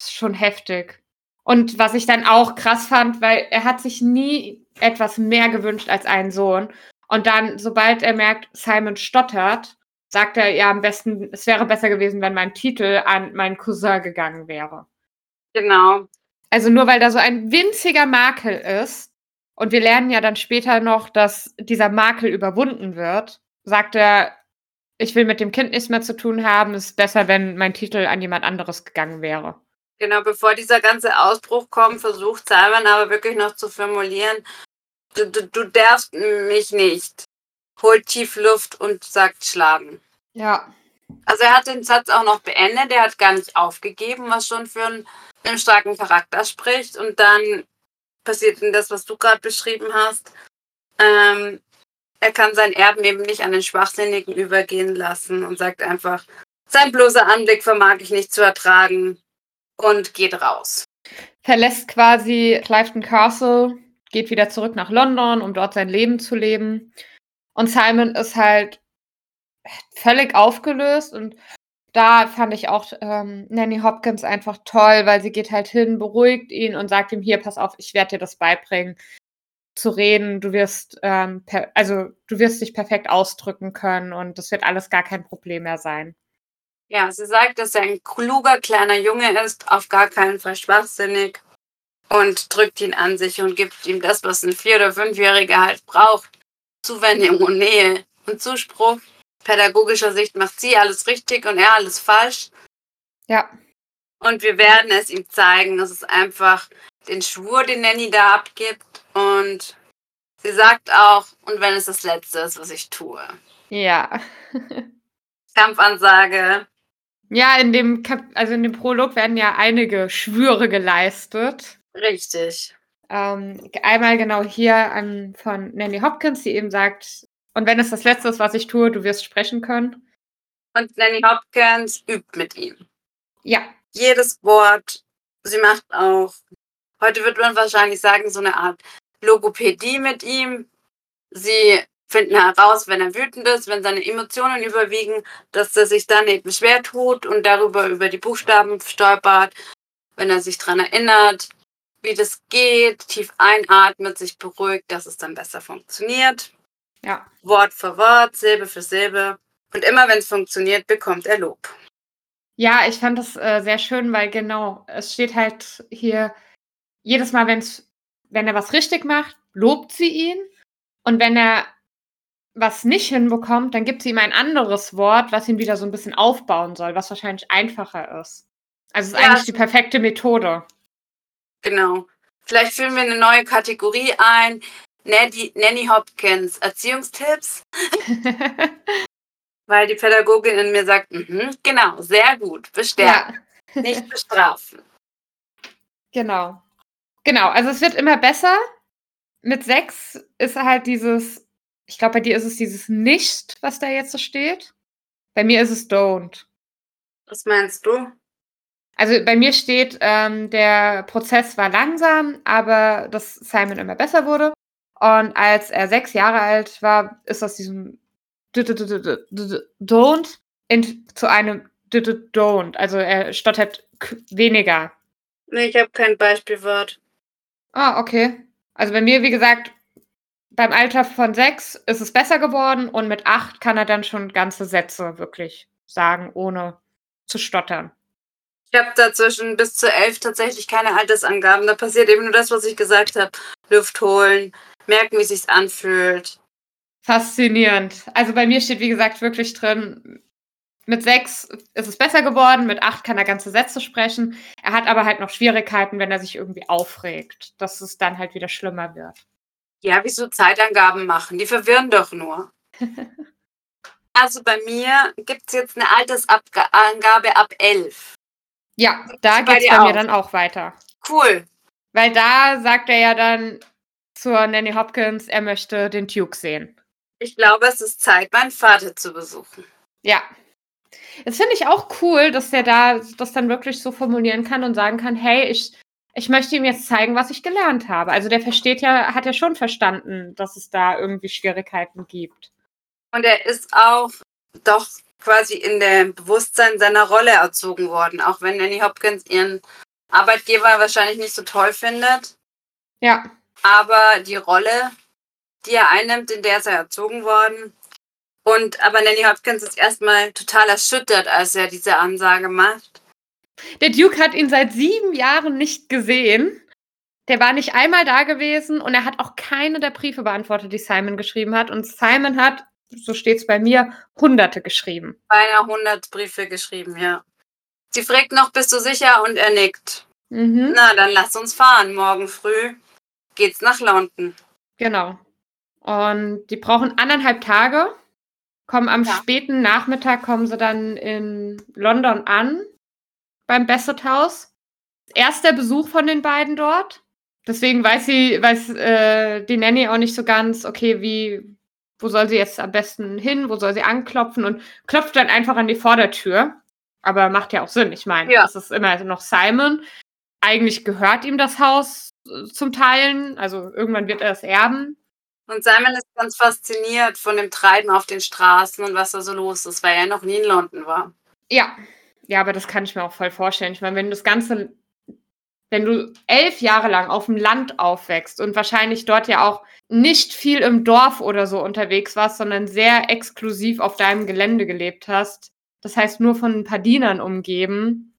ist schon heftig. Und was ich dann auch krass fand, weil er hat sich nie etwas mehr gewünscht als einen Sohn. Und dann, sobald er merkt, Simon stottert, sagt er, ja, am besten, es wäre besser gewesen, wenn mein Titel an meinen Cousin gegangen wäre. Genau. Also nur weil da so ein winziger Makel ist, und wir lernen ja dann später noch, dass dieser Makel überwunden wird, sagt er, ich will mit dem Kind nichts mehr zu tun haben, es ist besser, wenn mein Titel an jemand anderes gegangen wäre. Genau, bevor dieser ganze Ausbruch kommt, versucht Simon aber wirklich noch zu formulieren, du, du, du darfst mich nicht. Holt tief Luft und sagt schlagen. Ja. Also er hat den Satz auch noch beendet, er hat gar nicht aufgegeben, was schon für einen, einen starken Charakter spricht. Und dann passiert denn das, was du gerade beschrieben hast. Ähm, er kann seinen Erben eben nicht an den Schwachsinnigen übergehen lassen und sagt einfach, sein bloßer Anblick vermag ich nicht zu ertragen und geht raus. Verlässt quasi Clifton Castle, geht wieder zurück nach London, um dort sein Leben zu leben. Und Simon ist halt völlig aufgelöst und da fand ich auch ähm, Nanny Hopkins einfach toll, weil sie geht halt hin, beruhigt ihn und sagt ihm, hier, pass auf, ich werde dir das beibringen, zu reden, du wirst, ähm, also du wirst dich perfekt ausdrücken können und das wird alles gar kein Problem mehr sein. Ja, sie sagt, dass er ein kluger kleiner Junge ist, auf gar keinen Fall schwachsinnig und drückt ihn an sich und gibt ihm das, was ein Vier- oder Fünfjähriger halt braucht. Zuwendung und Nähe und Zuspruch. Pädagogischer Sicht macht sie alles richtig und er alles falsch. Ja. Und wir werden es ihm zeigen. Das ist einfach den Schwur, den Nanny da abgibt. Und sie sagt auch, und wenn es das Letzte ist, was ich tue. Ja. Kampfansage. Ja, in dem Kap also in dem Prolog werden ja einige Schwüre geleistet. Richtig. Ähm, einmal genau hier an, von Nanny Hopkins, die eben sagt, und wenn es das Letzte ist, was ich tue, du wirst sprechen können. Und Nanny Hopkins übt mit ihm. Ja. Jedes Wort. Sie macht auch, heute wird man wahrscheinlich sagen, so eine Art Logopädie mit ihm. Sie finden heraus, wenn er wütend ist, wenn seine Emotionen überwiegen, dass er sich dann eben schwer tut und darüber über die Buchstaben stolpert, wenn er sich daran erinnert, wie das geht, tief einatmet, sich beruhigt, dass es dann besser funktioniert. Ja. Wort für Wort, Silbe für Silbe. Und immer wenn es funktioniert, bekommt er Lob. Ja, ich fand das äh, sehr schön, weil genau, es steht halt hier, jedes Mal, wenn's, wenn er was richtig macht, lobt sie ihn. Und wenn er was nicht hinbekommt, dann gibt sie ihm ein anderes Wort, was ihn wieder so ein bisschen aufbauen soll, was wahrscheinlich einfacher ist. Also es ist ja, eigentlich die perfekte Methode. Genau. Vielleicht führen wir eine neue Kategorie ein. Nanny, Nanny Hopkins, Erziehungstipps. Weil die Pädagogin in mir sagt, mhm, genau, sehr gut, bestärken, ja. nicht bestrafen. Genau. Genau, also es wird immer besser. Mit sechs ist halt dieses ich glaube, bei dir ist es dieses Nicht, was da jetzt so steht. Bei mir ist es Don't. Was meinst du? Also bei mir steht, ähm, der Prozess war langsam, aber dass Simon immer besser wurde. Und als er sechs Jahre alt war, ist aus diesem Don't zu einem Don't. Also er stottert weniger. Nee, ich habe kein Beispielwort. Ah, okay. Also bei mir, wie gesagt, beim Alter von sechs ist es besser geworden und mit acht kann er dann schon ganze Sätze wirklich sagen, ohne zu stottern. Ich habe dazwischen bis zu elf tatsächlich keine Altersangaben. Da passiert eben nur das, was ich gesagt habe. Luft holen, merken, wie es sich anfühlt. Faszinierend. Also bei mir steht, wie gesagt, wirklich drin, mit sechs ist es besser geworden, mit acht kann er ganze Sätze sprechen. Er hat aber halt noch Schwierigkeiten, wenn er sich irgendwie aufregt, dass es dann halt wieder schlimmer wird. Ja, wieso Zeitangaben machen? Die verwirren doch nur. also bei mir gibt es jetzt eine Altersangabe ab 11. Ja, da geht es bei, bei mir dann auch weiter. Cool. Weil da sagt er ja dann zur Nanny Hopkins, er möchte den Duke sehen. Ich glaube, es ist Zeit, meinen Vater zu besuchen. Ja. Das finde ich auch cool, dass der da das dann wirklich so formulieren kann und sagen kann, hey, ich ich möchte ihm jetzt zeigen, was ich gelernt habe. Also der versteht ja, hat ja schon verstanden, dass es da irgendwie Schwierigkeiten gibt. Und er ist auch doch quasi in dem Bewusstsein seiner Rolle erzogen worden, auch wenn Annie Hopkins ihren Arbeitgeber wahrscheinlich nicht so toll findet. Ja. Aber die Rolle, die er einnimmt, in der ist er erzogen worden. Und aber Nanny Hopkins ist erstmal total erschüttert, als er diese Ansage macht. Der Duke hat ihn seit sieben Jahren nicht gesehen. Der war nicht einmal da gewesen und er hat auch keine der Briefe beantwortet, die Simon geschrieben hat. Und Simon hat, so steht es bei mir, hunderte geschrieben. Beinahe hundert Briefe geschrieben, ja. Sie fragt noch, bist du sicher? Und er nickt. Mhm. Na, dann lass uns fahren. Morgen früh geht's nach London. Genau. Und die brauchen anderthalb Tage, kommen am Ja. späten Nachmittag, kommen sie dann in London an, beim Bassett House. Erster Besuch von den beiden dort. Deswegen weiß sie, weiß äh, die Nanny auch nicht so ganz, okay, wie, wo soll sie jetzt am besten hin, wo soll sie anklopfen und klopft dann einfach an die Vordertür. Aber macht ja auch Sinn. Ich meine, Ja. es ist immer noch Simon. Eigentlich gehört ihm das Haus zum Teilen. Also irgendwann wird er es erben. Und Simon ist ganz fasziniert von dem Treiben auf den Straßen und was da so los ist, weil er noch nie in London war. Ja, ja, aber das kann ich mir auch voll vorstellen. Ich meine, wenn du das Ganze, wenn du elf Jahre lang auf dem Land aufwächst und wahrscheinlich dort ja auch nicht viel im Dorf oder so unterwegs warst, sondern sehr exklusiv auf deinem Gelände gelebt hast, das heißt nur von ein paar Dienern umgeben,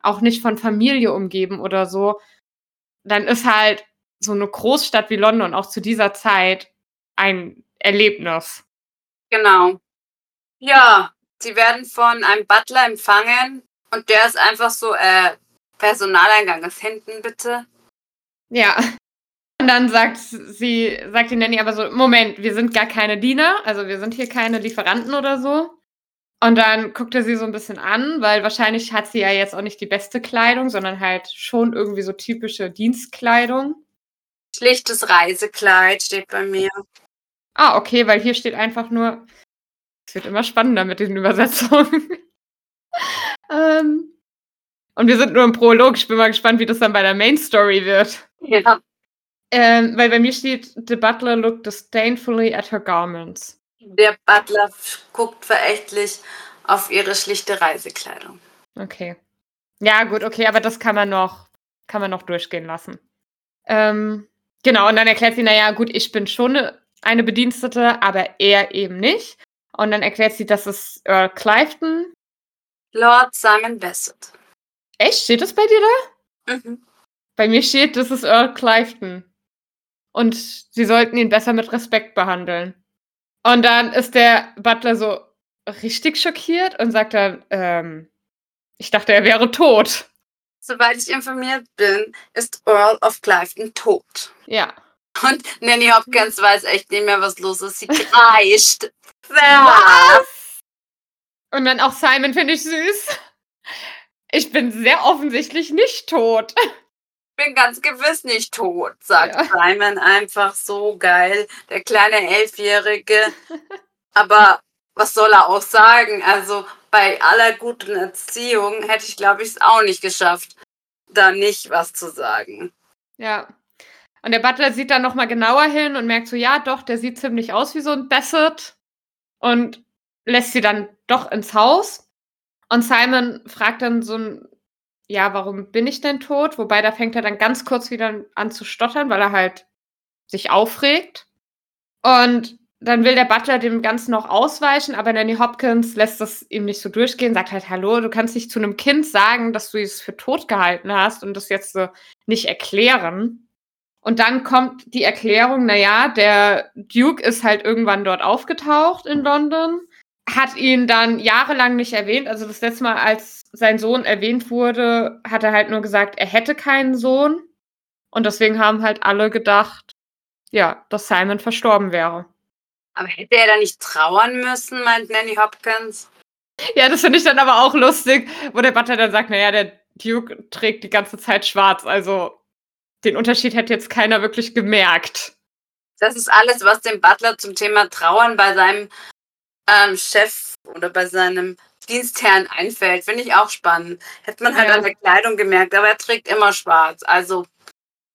auch nicht von Familie umgeben oder so, dann ist halt so eine Großstadt wie London auch zu dieser Zeit ein Erlebnis. Genau. Ja, sie werden von einem Butler empfangen und der ist einfach so, äh, Personaleingang ist hinten, bitte. Ja. Und dann sagt sie, sagt die Nanny aber so, Moment, wir sind gar keine Diener, also wir sind hier keine Lieferanten oder so. Und dann guckt er sie so ein bisschen an, weil wahrscheinlich hat sie ja jetzt auch nicht die beste Kleidung, sondern halt schon irgendwie so typische Dienstkleidung. Schlichtes Reisekleid steht bei mir. Ah, okay, weil hier steht einfach nur, es wird immer spannender mit diesen Übersetzungen. ähm, und wir sind nur im Prolog. Ich bin mal gespannt, wie das dann bei der Main Story wird. Ja. Ähm, weil bei mir steht, the butler looked disdainfully at her garments. Der Butler guckt verächtlich auf ihre schlichte Reisekleidung. Okay. Ja, gut, okay, aber das kann man noch, kann man noch durchgehen lassen. Ähm, genau, und dann erklärt sie, naja, gut, ich bin schon eine, Bedienstete, aber er eben nicht. Und dann erklärt sie, das ist Earl Clifton. Lord Simon Bassett. Echt? Steht das bei dir da? Mhm. Bei mir steht, das ist Earl Clifton. Und sie sollten ihn besser mit Respekt behandeln. Und dann ist der Butler so richtig schockiert und sagt dann, ähm, ich dachte, er wäre tot. Soweit ich informiert bin, ist Earl of Clifton tot. Ja. Und Nanny Hopkins weiß echt nicht mehr, was los ist. Sie kreischt. Was? Und dann auch Simon finde ich süß. Ich bin sehr offensichtlich nicht tot. Ich bin ganz gewiss nicht tot, sagt Ja. Simon einfach so geil. Der kleine Elfjährige. Aber was soll er auch sagen? Also bei aller guten Erziehung hätte ich, glaube ich, es auch nicht geschafft, da nicht was zu sagen. Ja. Und der Butler sieht dann nochmal genauer hin und merkt so, ja, doch, der sieht ziemlich aus wie so ein Bassett. Und lässt sie dann doch ins Haus. Und Simon fragt dann so ein, ja, warum bin ich denn tot? Wobei da fängt er dann ganz kurz wieder an zu stottern, weil er halt sich aufregt. Und dann will der Butler dem Ganzen noch ausweichen, aber Nanny Hopkins lässt das ihm nicht so durchgehen, sagt halt, hallo, du kannst nicht zu einem Kind sagen, dass du es für tot gehalten hast und das jetzt so nicht erklären. Und dann kommt die Erklärung, naja, der Duke ist halt irgendwann dort aufgetaucht in London, hat ihn dann jahrelang nicht erwähnt. Also das letzte Mal, als sein Sohn erwähnt wurde, hat er halt nur gesagt, er hätte keinen Sohn. Und deswegen haben halt alle gedacht, ja, dass Simon verstorben wäre. Aber hätte er da nicht trauern müssen, meint Nanny Hopkins. Ja, das finde ich dann aber auch lustig, wo der Butler dann sagt, naja, der Duke trägt die ganze Zeit schwarz, also den Unterschied hätte jetzt keiner wirklich gemerkt. Das ist alles, was dem Butler zum Thema Trauern bei seinem ähm, Chef oder bei seinem Dienstherrn einfällt. Finde ich auch spannend. Hätte man halt Ja. an der Kleidung gemerkt, aber er trägt immer schwarz. Also,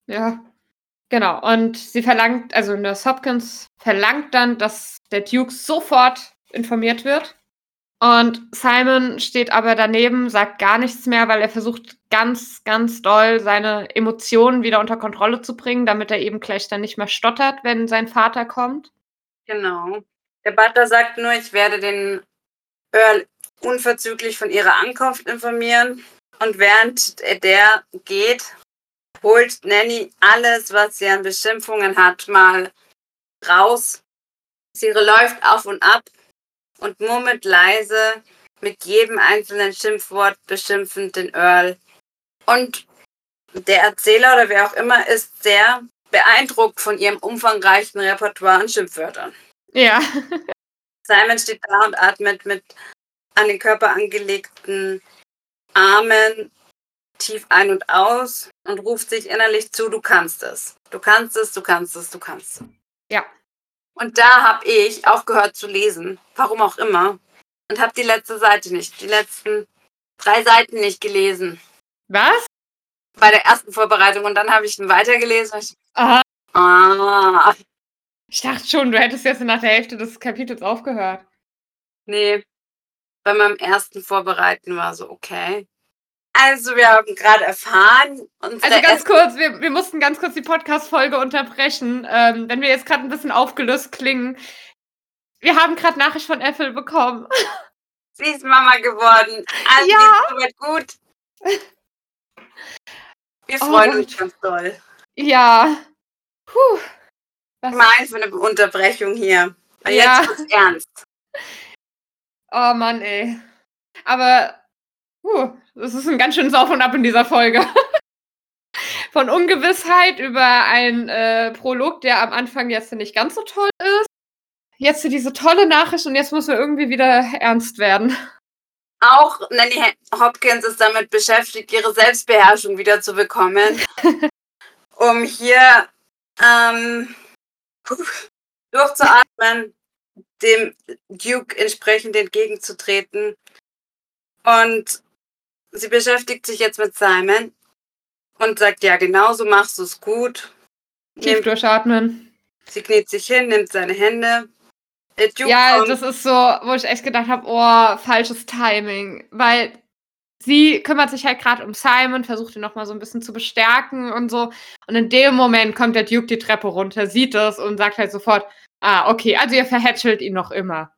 Ja. Genau, und sie verlangt, also Nurse Hopkins verlangt dann, dass der Duke sofort informiert wird. Und Simon steht aber daneben, sagt gar nichts mehr, weil er versucht ganz, ganz doll seine Emotionen wieder unter Kontrolle zu bringen, damit er eben gleich dann nicht mehr stottert, wenn sein Vater kommt. genau. Der Butler sagt nur, ich werde den Earl unverzüglich von ihrer Ankunft informieren. Und während der geht, holt Nanny alles, was sie an Beschimpfungen hat, mal raus. Sie läuft auf und ab und murmelt leise mit jedem einzelnen Schimpfwort beschimpfend den Earl. Und der Erzähler oder wer auch immer ist sehr beeindruckt von ihrem umfangreichen Repertoire an Schimpfwörtern. Ja. Simon steht da und atmet mit an den Körper angelegten Armen tief ein und aus und ruft sich innerlich zu, du kannst es. Du kannst es, du kannst es, du kannst es. Ja. Und da habe ich aufgehört zu lesen, warum auch immer, und habe die letzte Seite nicht, die letzten drei Seiten nicht gelesen. Was? Bei der ersten Vorbereitung und dann habe ich ihn weitergelesen. Ich, Aha. ah, Ich dachte schon, du hättest jetzt nach der Hälfte des Kapitels aufgehört. nee. Bei meinem ersten Vorbereiten war so, okay. Also, wir haben gerade erfahren, Also ganz kurz, wir, wir mussten ganz kurz die Podcast-Folge unterbrechen. Ähm, wenn wir jetzt gerade ein bisschen aufgelöst klingen. Wir haben gerade Nachricht von Apple bekommen. Sie ist Mama geworden. Also Ja. ja. gut. Wir Oh freuen Gott. uns ganz doll. Ja. Puh. Was? Mal für eine Unterbrechung hier. Und Ja. jetzt wird's ernst. Oh Mann, ey. Aber puh, das ist ein ganz schönes Auf und Ab in dieser Folge. Von Ungewissheit über einen äh, Prolog, der am Anfang jetzt nicht ganz so toll ist. Jetzt diese tolle Nachricht und jetzt muss er irgendwie wieder ernst werden. Auch Nanny Hopkins ist damit beschäftigt, ihre Selbstbeherrschung wieder zu bekommen, um hier ähm, durchzuatmen, dem Duke entsprechend entgegenzutreten. Und sie beschäftigt sich jetzt mit Simon und sagt, ja, genau so machst du es gut. Tief Nimmt, durchatmen. sie kniet sich hin, nimmt seine Hände. Ja, das ist so, wo ich echt gedacht habe, oh, falsches Timing. Weil sie kümmert sich halt gerade um Simon, versucht ihn nochmal so ein bisschen zu bestärken und so. Und in dem Moment kommt der Duke die Treppe runter, sieht es und sagt halt sofort, ah, okay, also ihr verhätschelt ihn noch immer.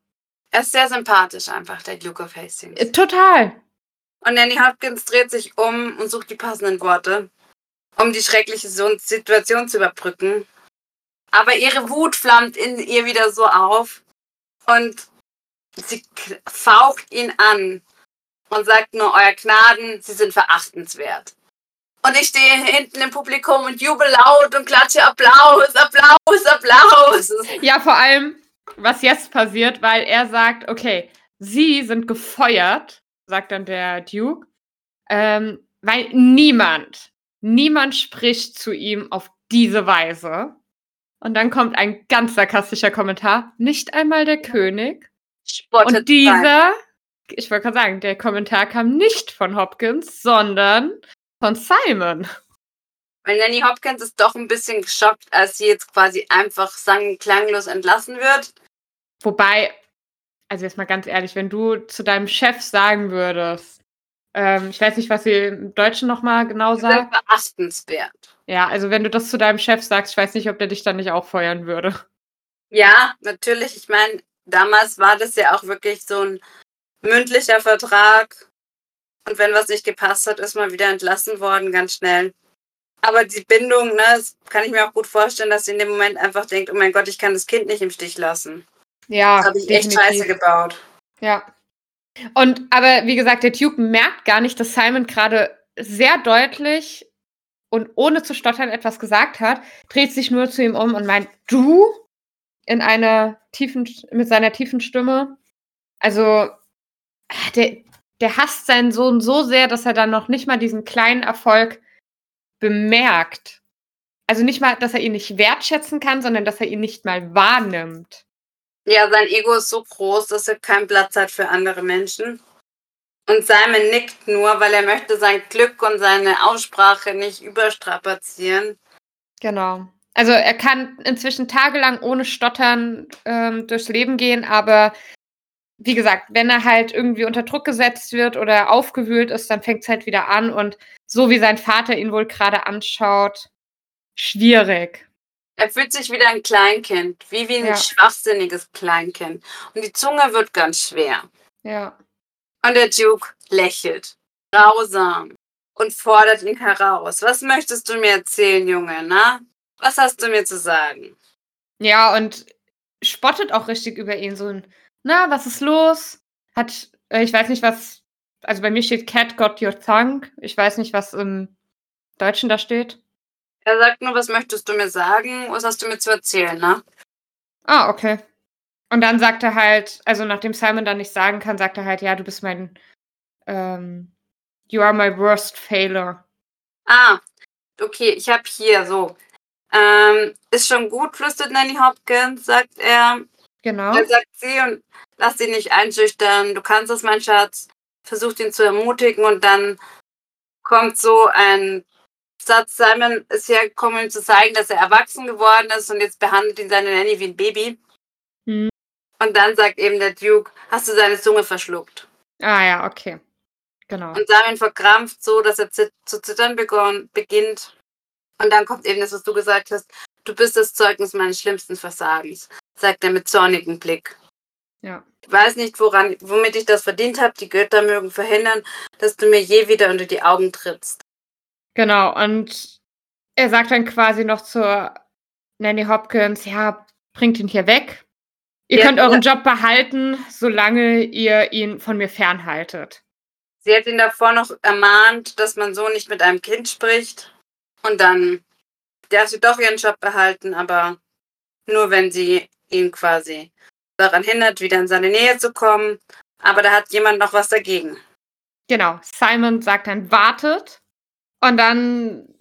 er ist sehr sympathisch einfach, der Duke of Hastings. Äh, Total. Und Nanny Hopkins dreht sich um und sucht die passenden Worte, um die schreckliche Situation zu überbrücken. Aber ihre Wut flammt in ihr wieder so auf und sie faucht ihn an und sagt nur, Euer Gnaden, Sie sind verachtenswert. Und ich stehe hinten im Publikum und jubel laut und klatsche Applaus, Applaus, Applaus. Ja, vor allem, was jetzt passiert, weil er sagt, okay, sie sind gefeuert, sagt dann der Duke, ähm, weil niemand, niemand spricht zu ihm auf diese Weise. Und dann kommt ein ganz sarkastischer Kommentar, nicht einmal der König. Spottet Und dieser, ich wollte gerade sagen, der Kommentar kam nicht von Hopkins, sondern von Simon. Weil Nanny Hopkins ist doch ein bisschen geschockt, als sie jetzt quasi einfach sang klanglos entlassen wird. Wobei, also jetzt mal ganz ehrlich, wenn du zu deinem Chef sagen würdest, ähm, ich weiß nicht, was sie im Deutschen nochmal genau sagt. verachtenswert. Ja, also wenn du das zu deinem Chef sagst, ich weiß nicht, ob der dich dann nicht auch feuern würde. Ja, natürlich. Ich meine, damals war das ja auch wirklich so ein mündlicher Vertrag. Und wenn was nicht gepasst hat, ist man wieder entlassen worden, ganz schnell. Aber die Bindung, ne, das kann ich mir auch gut vorstellen, dass sie in dem Moment einfach denkt, oh mein Gott, ich kann das Kind nicht im Stich lassen. Ja, Das habe ich echt scheiße gebaut. Ja. Und aber wie gesagt, der Duke merkt gar nicht, dass Simon gerade sehr deutlich und ohne zu stottern etwas gesagt hat, dreht sich nur zu ihm um und meint, du? In einer tiefen, mit seiner tiefen Stimme. Also, der, der hasst seinen Sohn so sehr, dass er dann noch nicht mal diesen kleinen Erfolg bemerkt. Also nicht mal, dass er ihn nicht wertschätzen kann, sondern dass er ihn nicht mal wahrnimmt. Ja, sein Ego ist so groß, dass er keinen Platz hat für andere Menschen. Und Simon nickt nur, weil er möchte sein Glück und seine Aussprache nicht überstrapazieren. Genau. Also er kann inzwischen tagelang ohne Stottern ähm, durchs Leben gehen, aber wie gesagt, wenn er halt irgendwie unter Druck gesetzt wird oder aufgewühlt ist, dann fängt es halt wieder an und so wie sein Vater ihn wohl gerade anschaut, schwierig. Er fühlt sich wie ein Kleinkind, wie wie ein Ja. schwachsinniges Kleinkind. Und die Zunge wird ganz schwer. Ja. Und der Duke lächelt. Grausam. Und fordert ihn heraus. Was möchtest du mir erzählen, Junge, na? Was hast du mir zu sagen? Ja, und spottet auch richtig über ihn. So ein, na, was ist los? Hat, äh, ich weiß nicht, was, also bei mir steht Cat got your tongue. Ich weiß nicht, was im Deutschen da steht. Er sagt nur, was möchtest du mir sagen? Was hast du mir zu erzählen, na? Ah, okay. Und dann sagt er halt, also nachdem Simon dann nicht sagen kann, sagt er halt, ja, du bist mein, ähm, you are my worst failure. Ah, okay, ich hab hier so. Ähm, ist schon gut, flüstert Nanny Hopkins, sagt er. Genau. Dann sagt sie und lass dich nicht einschüchtern. Du kannst es, mein Schatz. Versucht ihn zu ermutigen und dann kommt so ein Satz. Simon ist hergekommen, um zu zeigen, dass er erwachsen geworden ist und jetzt behandelt ihn seine Nanny wie ein Baby. Hm. Und dann sagt eben der Duke, hast du seine Zunge verschluckt? Ah ja, okay. Genau. Und Simon verkrampft so, dass er zu zittern beginnt. Und dann kommt eben das, was du gesagt hast. Du bist das Zeugnis meines schlimmsten Versagens, sagt er mit zornigem Blick. Ja. Ich weiß nicht, woran, womit ich das verdient habe. Die Götter mögen verhindern, dass du mir je wieder unter die Augen trittst. Genau. Und er sagt dann quasi noch zur Nanny Hopkins, ja, bringt ihn hier weg. Ihr Ja, könnt euren Job behalten, solange ihr ihn von mir fernhaltet. Sie hat ihn davor noch ermahnt, dass man so nicht mit einem Kind spricht. Und dann darf sie doch ihren Job behalten, aber nur wenn sie ihn quasi daran hindert, wieder in seine Nähe zu kommen. Aber da hat jemand noch was dagegen. Genau. Simon sagt dann, wartet. Und dann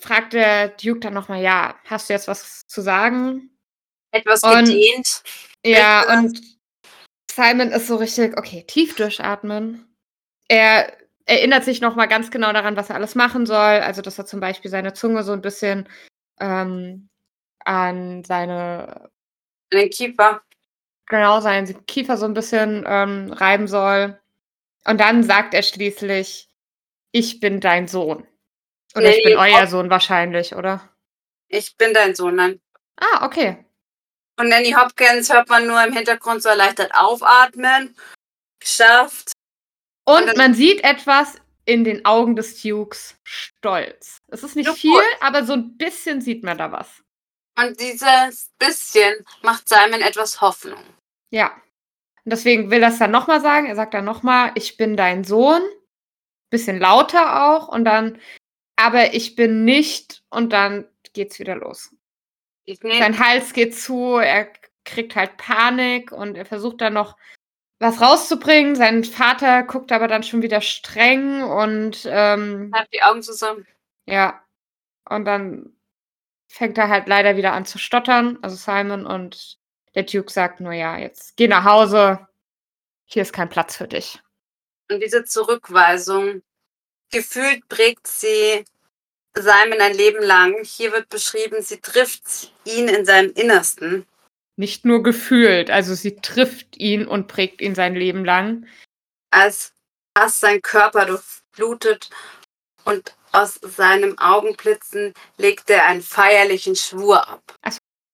fragt der Duke dann nochmal, ja, hast du jetzt was zu sagen? Etwas Und- gedehnt. Ja, Etwas. und Simon ist so richtig, okay, tief durchatmen. Er erinnert sich nochmal ganz genau daran, was er alles machen soll. Also, dass er zum Beispiel seine Zunge so ein bisschen ähm, an seine, Den Keeper. genau, seinen Kiefer so ein bisschen ähm, reiben soll. Und dann sagt er schließlich, ich bin dein Sohn. Oder ich Nee, bin euer Sohn wahrscheinlich, oder? Ich bin dein Sohn. Nein. Ah, okay. Und Nanny Hopkins hört man nur im Hintergrund so erleichtert aufatmen. Geschafft. Und man sieht etwas in den Augen des Dukes stolz. Es ist nicht viel, aber so ein bisschen sieht man da was. Und dieses bisschen macht Simon etwas Hoffnung. Ja. Und deswegen will er es dann nochmal sagen. Er sagt dann nochmal, ich bin dein Sohn. Bisschen lauter auch. Und dann, aber ich bin nicht. Und dann geht's wieder los. Sein Hals geht zu, er kriegt halt Panik und er versucht dann noch was rauszubringen. Sein Vater guckt aber dann schon wieder streng und ähm, hab die Augen zusammen. Ja. Und dann fängt er halt leider wieder an zu stottern, also Simon, und der Duke sagt nur, ja, jetzt geh nach Hause, hier ist kein Platz für dich. Und diese Zurückweisung, gefühlt prägt sie Simon ein Leben lang. Hier wird beschrieben, sie trifft ihn in seinem Innersten. Nicht nur gefühlt, also sie trifft ihn und prägt ihn sein Leben lang. als Hass sein Körper durchblutet und aus seinem Augenblitzen legt er einen feierlichen Schwur ab.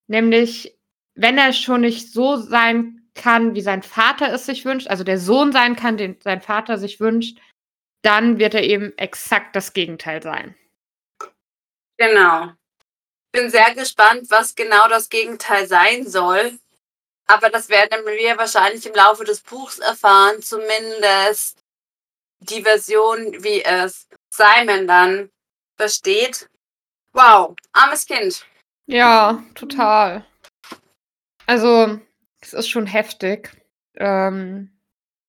Nämlich, wenn er schon nicht so sein kann, wie sein Vater es sich wünscht, also der Sohn sein kann, den sein Vater sich wünscht, dann wird er eben exakt das Gegenteil sein. Genau. Bin sehr gespannt, was genau das Gegenteil sein soll. Aber das werden wir wahrscheinlich im Laufe des Buchs erfahren, zumindest die Version, wie es Simon dann versteht. Wow, armes Kind. Ja, total. Also, es ist schon heftig. Ähm,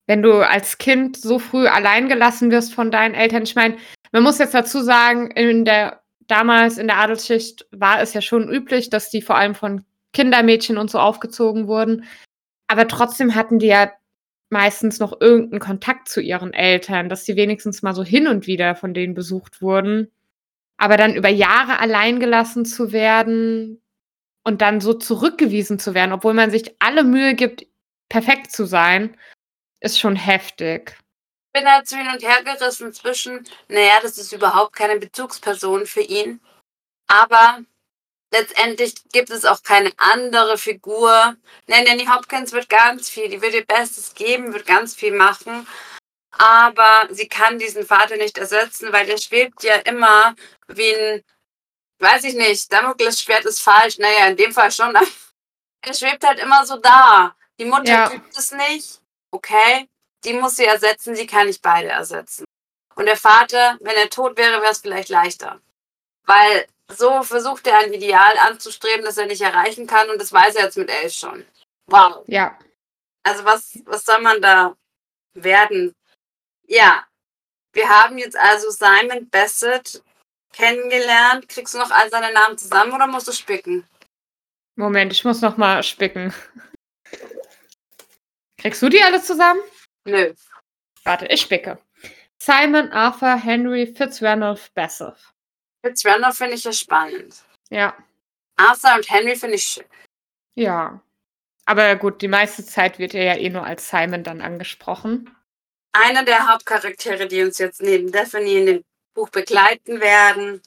wenn du als Kind so früh allein gelassen wirst von deinen Eltern. Ich meine, man muss jetzt dazu sagen, in der damals in der Adelsschicht war es ja schon üblich, dass die vor allem von Kindermädchen und so aufgezogen wurden. Aber trotzdem hatten die ja meistens noch irgendeinen Kontakt zu ihren Eltern, dass sie wenigstens mal so hin und wieder von denen besucht wurden. Aber dann über Jahre allein gelassen zu werden und dann so zurückgewiesen zu werden, obwohl man sich alle Mühe gibt, perfekt zu sein, ist schon heftig. Bin halt so hin und her gerissen zwischen, naja, das ist überhaupt keine Bezugsperson für ihn. Aber letztendlich gibt es auch keine andere Figur. Nein, Nanny Hopkins wird ganz viel, die wird ihr Bestes geben, wird ganz viel machen. Aber sie kann diesen Vater nicht ersetzen, weil der schwebt ja immer wie ein, weiß ich nicht, Damoklesschwert ist falsch. Naja, in dem Fall schon. Er schwebt halt immer so da. Die Mutter Ja. gibt es nicht. Okay, die muss sie ersetzen, sie kann nicht beide ersetzen. Und der Vater, wenn er tot wäre, wäre es vielleicht leichter. Weil so versucht er ein Ideal anzustreben, das er nicht erreichen kann und das weiß er jetzt mit elf schon. Wow. Ja. Also was, was soll man da werden? Ja, wir haben jetzt also Simon Bassett kennengelernt. Kriegst du noch all seine Namen zusammen oder musst du spicken? Moment, ich muss noch mal spicken. Kriegst du die alle zusammen? Nö. Warte, ich spicke. Simon, Arthur, Henry, Fitzranulph, Bassett. Fitzrandolph finde ich ja spannend. Ja, Arthur und Henry finde ich schön. ja. Aber gut, die meiste Zeit wird er ja eh nur als Simon dann angesprochen. Einer der Hauptcharaktere, die uns jetzt neben Daphne in dem Buch begleiten werden.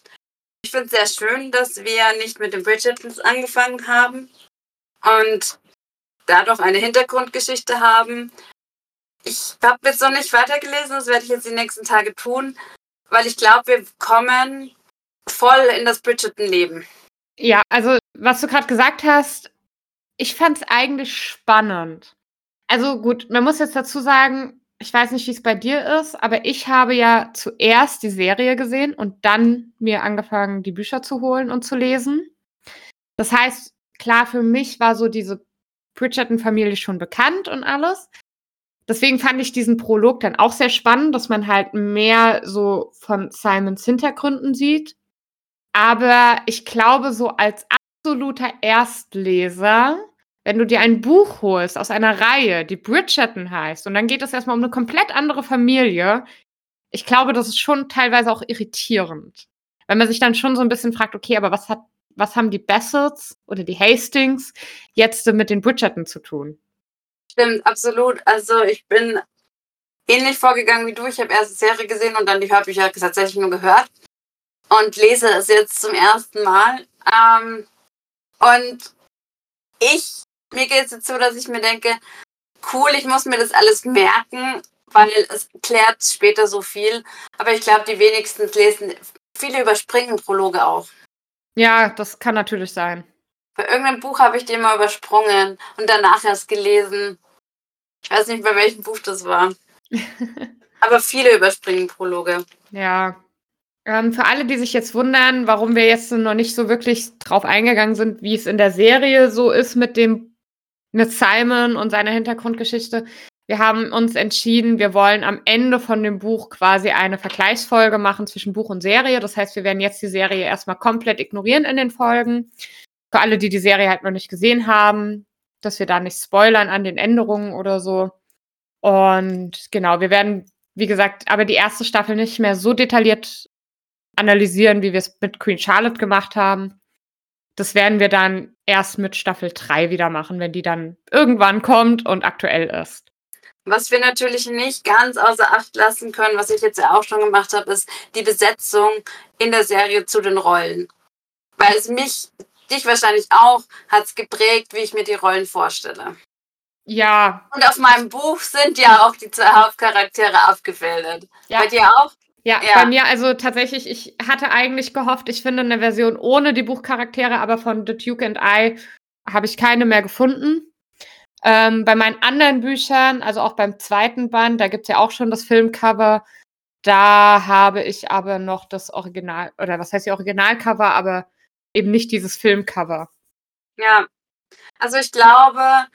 Ich finde es sehr schön, dass wir nicht mit den Bridgertons angefangen haben und dadurch eine Hintergrundgeschichte haben. Ich habe jetzt noch nicht weitergelesen, das werde ich jetzt die nächsten Tage tun, weil ich glaube, wir kommen voll in das Bridgerton-Leben. Ja, also was du gerade gesagt hast, ich fand es eigentlich spannend. Also gut, man muss jetzt dazu sagen, ich weiß nicht, wie es bei dir ist, aber ich habe ja zuerst die Serie gesehen und dann mir angefangen, die Bücher zu holen und zu lesen. Das heißt, klar, für mich war so diese Bridgerton-Familie schon bekannt und alles. Deswegen fand ich diesen Prolog dann auch sehr spannend, dass man halt mehr so von Simons Hintergründen sieht. Aber ich glaube, so als absoluter Erstleser, wenn du dir ein Buch holst aus einer Reihe, die Bridgerton heißt, und dann geht es erstmal um eine komplett andere Familie, ich glaube, das ist schon teilweise auch irritierend. Wenn man sich dann schon so ein bisschen fragt, okay, aber was hat, was haben die Bassets oder die Hastings jetzt mit den Bridgerton zu tun? Stimmt, absolut. Also ich bin ähnlich vorgegangen wie du. Ich habe erst die Serie gesehen und dann die Hörbücher tatsächlich nur gehört und lese es jetzt zum ersten Mal. Ähm, und ich, mir geht es jetzt so, dass ich mir denke, cool, ich muss mir das alles merken, weil es klärt später so viel. Aber ich glaube, die wenigsten lesen, viele überspringen Prologe auch. Ja, das kann natürlich sein. Bei irgendeinem Buch habe ich die immer übersprungen und danach erst gelesen. Ich weiß nicht, bei welchem Buch das war. Aber viele überspringen Prologe. Ja. Ähm, für alle, die sich jetzt wundern, warum wir jetzt noch nicht so wirklich drauf eingegangen sind, wie es in der Serie so ist mit dem mit Simon und seiner Hintergrundgeschichte. Wir haben uns entschieden, wir wollen am Ende von dem Buch quasi eine Vergleichsfolge machen zwischen Buch und Serie. Das heißt, wir werden jetzt die Serie erstmal komplett ignorieren in den Folgen. Für alle, die die Serie halt noch nicht gesehen haben, dass wir da nicht spoilern an den Änderungen oder so. Und genau, wir werden, wie gesagt, aber die erste Staffel nicht mehr so detailliert analysieren, wie wir es mit Queen Charlotte gemacht haben. Das werden wir dann erst mit Staffel 3 wieder machen, wenn die dann irgendwann kommt und aktuell ist. Was wir natürlich nicht ganz außer Acht lassen können, was ich jetzt ja auch schon gemacht habe, ist die Besetzung in der Serie zu den Rollen. Weil es mich, dich wahrscheinlich auch, hat es geprägt, wie ich mir die Rollen vorstelle. Ja, Und auf meinem Buch sind ja auch die zwei Hauptcharaktere abgebildet. ja, Bei dir auch? ja, ja. bei mir also tatsächlich, ich hatte eigentlich gehofft, ich finde eine Version ohne die Buchcharaktere, aber von The Duke and I habe ich keine mehr gefunden. Ähm, bei meinen anderen Büchern, also auch beim zweiten Band, da gibt es ja auch schon das Filmcover. Da habe ich aber noch das Original, oder was heißt die Originalcover, aber eben nicht dieses Filmcover. Ja. Also ich glaube,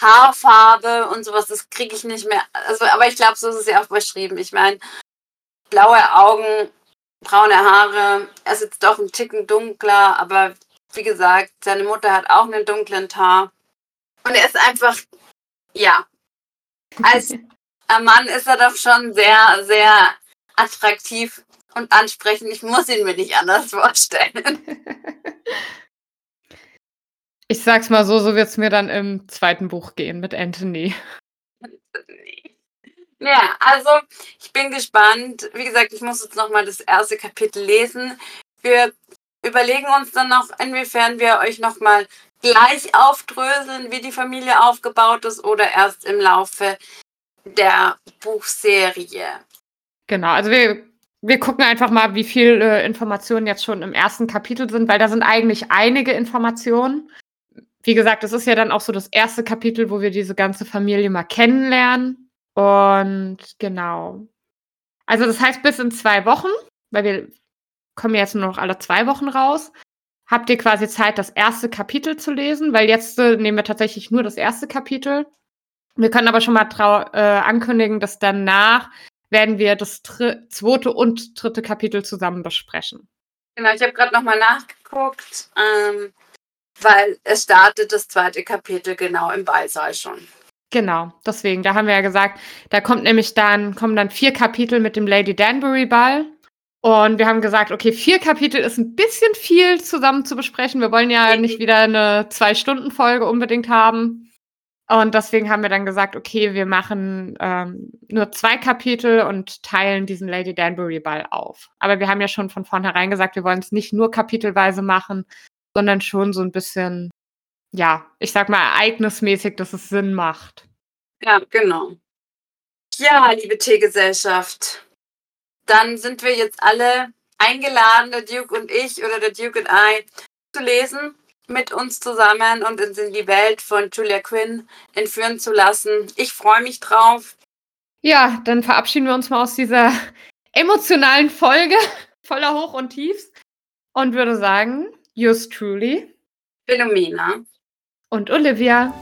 Haarfarbe und sowas, das kriege ich nicht mehr. Also, aber ich glaube, so ist es ja auch beschrieben. Ich meine, blaue Augen, braune Haare, er ist jetzt doch ein Ticken dunkler, aber wie gesagt, seine Mutter hat auch einen dunklen Haar. Und er ist einfach, ja, als Mann ist er doch schon sehr, sehr attraktiv und ansprechend. Ich muss ihn mir nicht anders vorstellen. Ich sag's mal so, so wird's mir dann im zweiten Buch gehen mit Anthony. Ja, also ich bin gespannt. Wie gesagt, ich muss jetzt nochmal das erste Kapitel lesen. Für überlegen uns dann noch, inwiefern wir euch nochmal gleich aufdröseln, wie die Familie aufgebaut ist oder erst im Laufe der Buchserie. Genau, also wir, wir gucken einfach mal, wie viele äh, Informationen jetzt schon im ersten Kapitel sind, weil da sind eigentlich einige Informationen. Wie gesagt, das ist ja dann auch so das erste Kapitel, wo wir diese ganze Familie mal kennenlernen. Und genau. Also das heißt, bis in zwei Wochen, weil wir kommen jetzt nur noch alle zwei Wochen raus, habt ihr quasi Zeit, das erste Kapitel zu lesen, weil jetzt äh, nehmen wir tatsächlich nur das erste Kapitel. Wir können aber schon mal äh, ankündigen, dass danach werden wir das zweite und dritte Kapitel zusammen besprechen. Genau, ich habe gerade nochmal nachgeguckt, ähm, weil es startet das zweite Kapitel genau im Ballsaal schon. Genau, deswegen, da haben wir ja gesagt, da kommt nämlich dann, kommen dann vier Kapitel mit dem Lady Danbury Ball. Und wir haben gesagt, okay, vier Kapitel ist ein bisschen viel zusammen zu besprechen. Wir wollen ja nicht wieder eine Zwei-Stunden-Folge unbedingt haben. Und deswegen haben wir dann gesagt, okay, wir machen ähm, nur zwei Kapitel und teilen diesen Lady Danbury Ball auf. Aber wir haben ja schon von vornherein gesagt, wir wollen es nicht nur kapitelweise machen, sondern schon so ein bisschen, ja, ich sag mal, ereignismäßig, dass es Sinn macht. Ja, genau. Ja, liebe Teegesellschaft, dann sind wir jetzt alle eingeladen, der Duke und ich oder der Duke und I, zu lesen mit uns zusammen und uns in die Welt von Julia Quinn entführen zu lassen. Ich freue mich drauf. Ja, dann verabschieden wir uns mal aus dieser emotionalen Folge voller Hoch und Tiefs und würde sagen, yours truly, Philomena und Olivia.